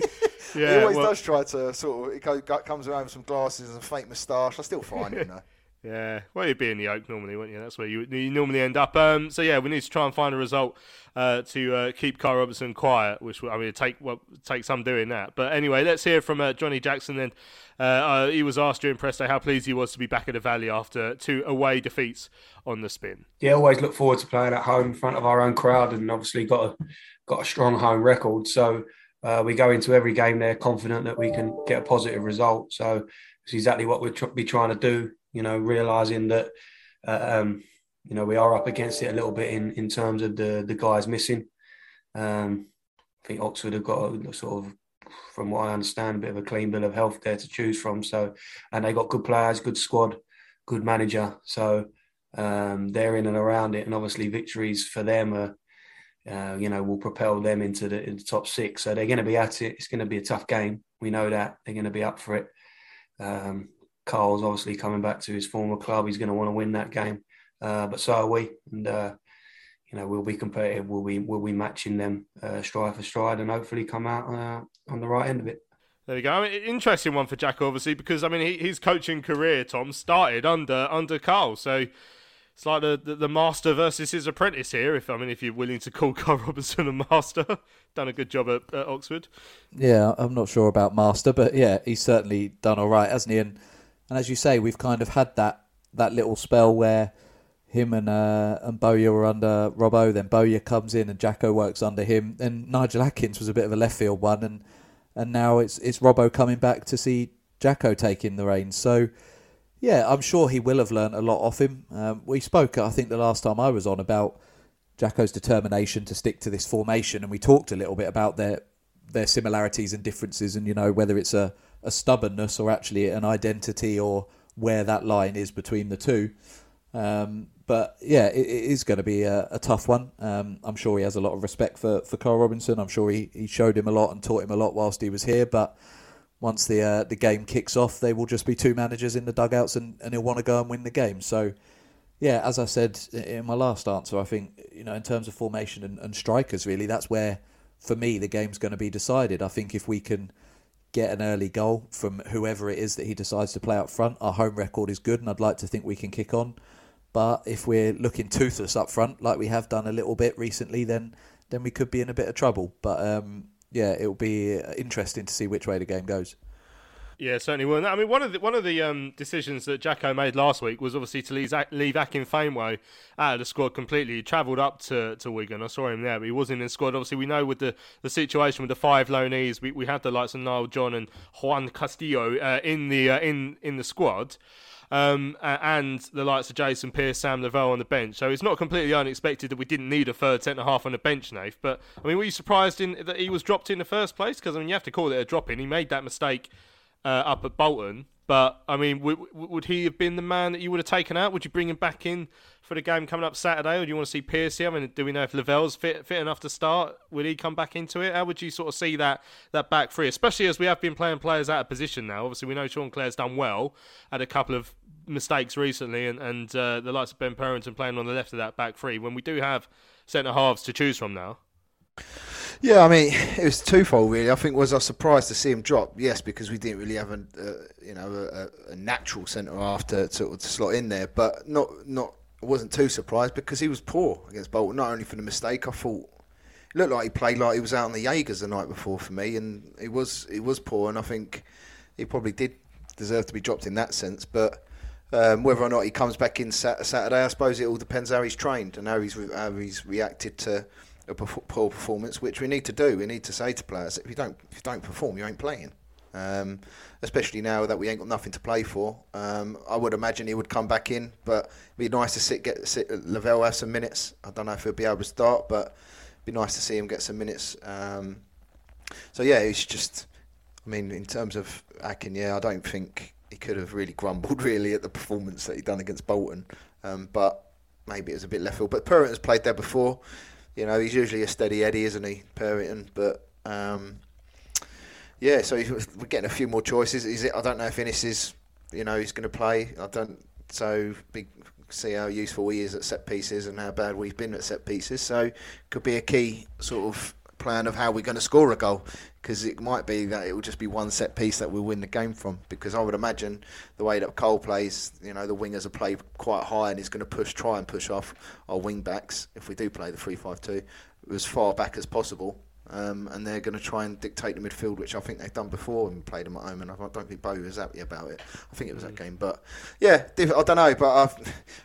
yeah, he always well, does try to sort of. He comes around with some glasses and a fake moustache. I still find you know. Yeah, well, you'd be in the Oak normally, wouldn't you? That's where you, you normally end up. Um, so yeah, we need to try and find a result uh, to uh, keep Karl Robinson quiet, which I mean, take well, take some doing that. But anyway, let's hear from uh, Johnny Jackson. Then uh, uh, he was asked during press day how pleased he was to be back at the Valley after two away defeats on the spin. Yeah, always look forward to playing at home in front of our own crowd, and obviously got a got a strong home record. So uh, we go into every game there confident that we can get a positive result. So it's exactly what we'll tr- be trying to do you know, realizing that, uh, um, you know, we are up against it a little bit in, in terms of the, the guys missing. Um, I think Oxford have got a sort of, from what I understand, a bit of a clean bill of health there to choose from. So, and they got good players, good squad, good manager. So um, they're in and around it, and obviously victories for them are, uh, you know, will propel them into the, into the top six. So they're going to be at it. It's going to be a tough game. We know that they're going to be up for it. Um, Karl's obviously coming back to his former club. He's going to want to win that game, uh, but so are we. And uh, you know, we'll be competitive. We'll be we'll be matching them uh, stride for stride, and hopefully come out uh, on the right end of it. There you go. I mean, interesting one for Jack, obviously, because I mean, he, his coaching career, Tom, started under under Karl. So it's like the, the, the master versus his apprentice here. If I mean, if you're willing to call [laughs] Karl Robinson a master, done a good job at, at Oxford. Yeah, I'm not sure about master, but yeah, he's certainly done all right, hasn't he? And and as you say, we've kind of had that that little spell where him and uh, and Bowyer were under Robbo, then Bowyer comes in and Jacko works under him. And Nigel Adkins was a bit of a left field one, and and now it's it's Robbo coming back to see Jacko taking the reins. So yeah, I'm sure he will have learnt a lot off him. Um, we spoke, I think, the last time I was on about Jacko's determination to stick to this formation, and we talked a little bit about their their similarities and differences, and you know whether it's a, a stubbornness or actually an identity or where that line is between the two. Um, but yeah, it, it is going to be a, a tough one. Um, I'm sure he has a lot of respect for, for Karl Robinson. I'm sure he, he showed him a lot and taught him a lot whilst he was here. But once the uh, the game kicks off, they will just be two managers in the dugouts, and, and he'll want to go and win the game. So yeah, as I said in my last answer, I think you know in terms of formation and, and strikers, really, that's where for me the game's going to be decided. I think if we can get an early goal from whoever it is that he decides to play up front, our home record is good, and I'd like to think we can kick on. But if we're looking toothless up front, like we have done a little bit recently, then then we could be in a bit of trouble. But um, yeah, it'll be interesting to see which way the game goes. Yeah, certainly will. I mean, one of the one of the um, decisions that Jacko made last week was obviously to leave, leave Akin Famewo out of the squad completely. He travelled up to, to Wigan. I saw him there, but he wasn't in the squad. Obviously, we know with the, the situation with the five loanees, we, we have the likes of Nile John and Juan Castillo uh, in the uh, in in the squad um, and the likes of Jason Pearce, Sam Lavelle on the bench. So it's not completely unexpected that we didn't need a third centre half on the bench, Nath. But I mean, were you surprised in that he was dropped in the first place? Because I mean, you have to call it a drop in. He made that mistake uh, up at Bolton. But I mean, w- would he have been the man that you would have taken out? Would you bring him back in for the game coming up Saturday, or do you want to see Pearce? I mean, do we know if Lavelle's fit fit enough to start? Will he come back into it? How would you sort of see that that back three, especially as we have been playing players out of position now? Obviously, we know Sean Clare's done well, had a couple of mistakes recently, and, and uh, the likes of Ben Purrington playing on the left of that back three, when we do have centre halves to choose from now. Yeah, I mean, [sighs] it was twofold really. I think was I surprised to see him drop? Yes, because we didn't really have a uh, you know a, a natural centre after to, to, slot in there, but not not. I wasn't too surprised because he was poor against Bolton. Not only for the mistake, I thought it looked like he played like he was out on the Jaegers the night before for me, and it was he was poor, and I think he probably did deserve to be dropped in that sense, but. Um, whether or not he comes back in Saturday, I suppose it all depends how he's trained and how he's how he's reacted to a poor performance, which we need to do. We need to say to players, if you don't if you don't perform, you ain't playing. Um, especially now that we ain't got nothing to play for. Um, I would imagine he would come back in, but it'd be nice to sit get sit Lavelle have some minutes. I don't know if he'll be able to start, but it'd be nice to see him get some minutes. Um, so yeah, it's just. I mean, in terms of Akin, yeah, I don't think he could have really grumbled [laughs] really at the performance that he'd done against Bolton, um, but maybe it was a bit left field. But Purrington's played there before. You know, he's usually a steady Eddie, isn't he, Purrington? But um, yeah, so we're getting a few more choices. Is it? I don't know if Inniss is, you know, he's going to play. I don't. So big. See how useful he is at set pieces and how bad we've been at set pieces. So could be a key sort of plan of how we're going to score a goal because it might be that it will just be one set piece that we'll win the game from. Because I would imagine the way that Cole plays, you know, the wingers are played quite high and he's going to push, try and push off our wing backs if we do play the three-five-two as far back as possible. Um, and they're going to try and dictate the midfield, which I think they've done before and played them at home. And I don't think Bo was happy about it. I think it was that game, but yeah, I don't know. But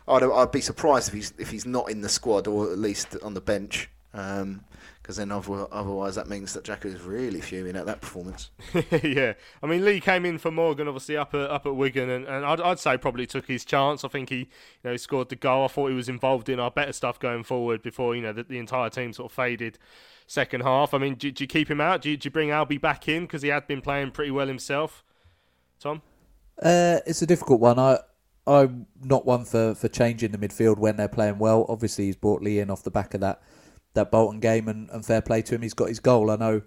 i would I'd be surprised if he's if he's not in the squad or at least on the bench. Um, because then otherwise that means that Jacko is really fuming at that performance. [laughs] yeah, I mean Lee came in for Morgan, obviously up at up at Wigan, and, and I'd, I'd say probably took his chance. I think he, you know, scored the goal. I thought he was involved in our better stuff going forward before you know the, the entire team sort of faded second half. I mean, do, do you keep him out? Do you, do you bring Albie back in because he had been playing pretty well himself? Tom, uh, it's a difficult one. I. I'm not one for, for changing the midfield when they're playing well. Obviously, he's brought Lee in off the back of that that Bolton game, and, and fair play to him. He's got his goal. I know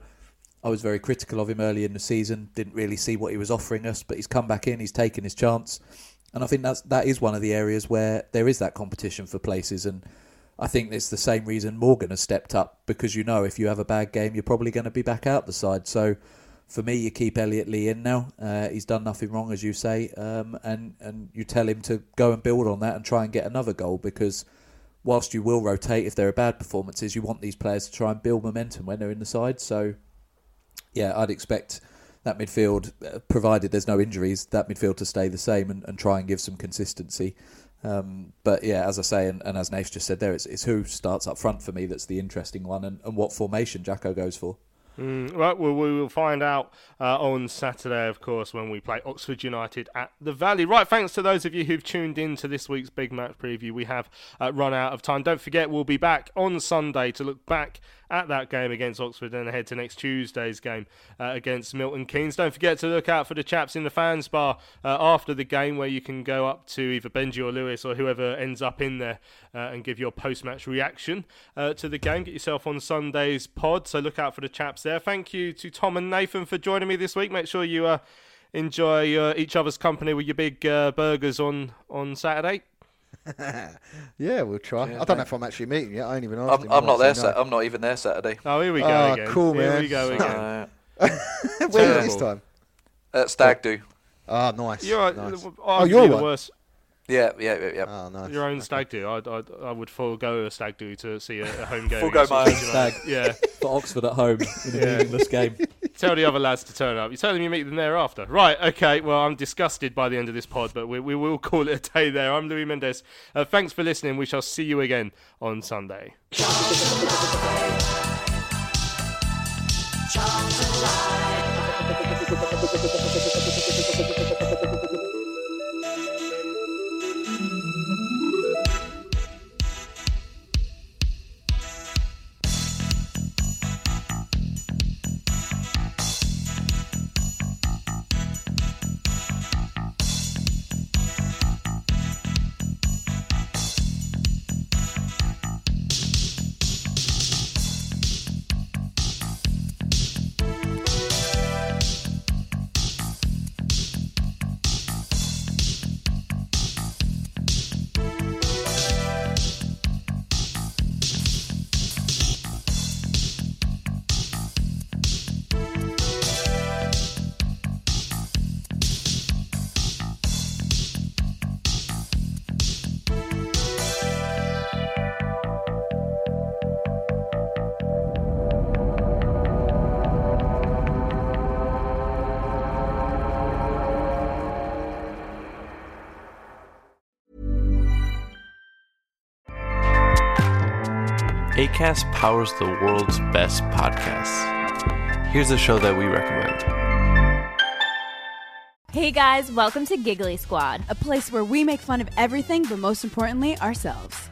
I was very critical of him early in the season. Didn't really see what he was offering us, but he's come back in. He's taken his chance, and I think that's that is one of the areas where there is that competition for places. And I think it's the same reason Morgan has stepped up because you know if you have a bad game, you're probably going to be back out the side. So for me, you keep Elliott Lee in now. Uh, he's done nothing wrong, as you say, um, and and you tell him to go and build on that and try and get another goal because whilst you will rotate if there are bad performances, you want these players to try and build momentum when they're in the side. So, yeah, I'd expect that midfield, uh, provided there's no injuries, that midfield to stay the same and, and try and give some consistency. Um, but yeah, as I say, and, and as Nath just said there, it's, it's, who starts up front for me that's the interesting one and, and what formation Jacko goes for. Mm, right, well, we will find out uh, on Saturday, of course, when we play Oxford United at the Valley. Right, thanks to those of you who've tuned in to this week's big match preview. We have uh, run out of time. Don't forget, we'll be back on Sunday to look back at that game against Oxford and ahead to next Tuesday's game uh, against Milton Keynes. Don't forget to look out for the chaps in the fans bar uh, after the game where you can go up to either Benji or Lewis or whoever ends up in there uh, and give your post match reaction uh, to the game. Get yourself on Sunday's pod, so look out for the chaps there. Thank you to Tom and Nathan for joining me this week. Make sure you uh, enjoy each other's company with your big burgers on on Saturday. [laughs] yeah, we'll try. Yeah, I don't know if I'm actually meeting yet. I ain't even asked I'm, him. I'm not there. Sa- I'm not even there Saturday. Oh, here we go Ah, again. cool, Here man. we go again. Uh, [laughs] Where Terrible. this time? at Stag Do. Ah, nice. You're nice. uh, Oh, arguably you're the one. worst. Yeah, yeah, yeah. yeah. Oh, nice. Your own stag do. I, I, I would forego a stag do to see a, a home game. Forego against my Oxford own United. stag. Yeah. For Oxford at home in a Yeah. meaningless game. [laughs] Tell the other lads to turn up. You tell them you meet them thereafter. Right, okay. Well, I'm disgusted by the end of this pod, but we, we will call it a day there. I'm Louis Mendes. Uh, thanks for listening. We shall see you again on Sunday. ACAST powers the world's best podcasts. Here's a show that we recommend. Hey guys, welcome to Giggly Squad. a place where we make fun of everything, but most importantly, ourselves.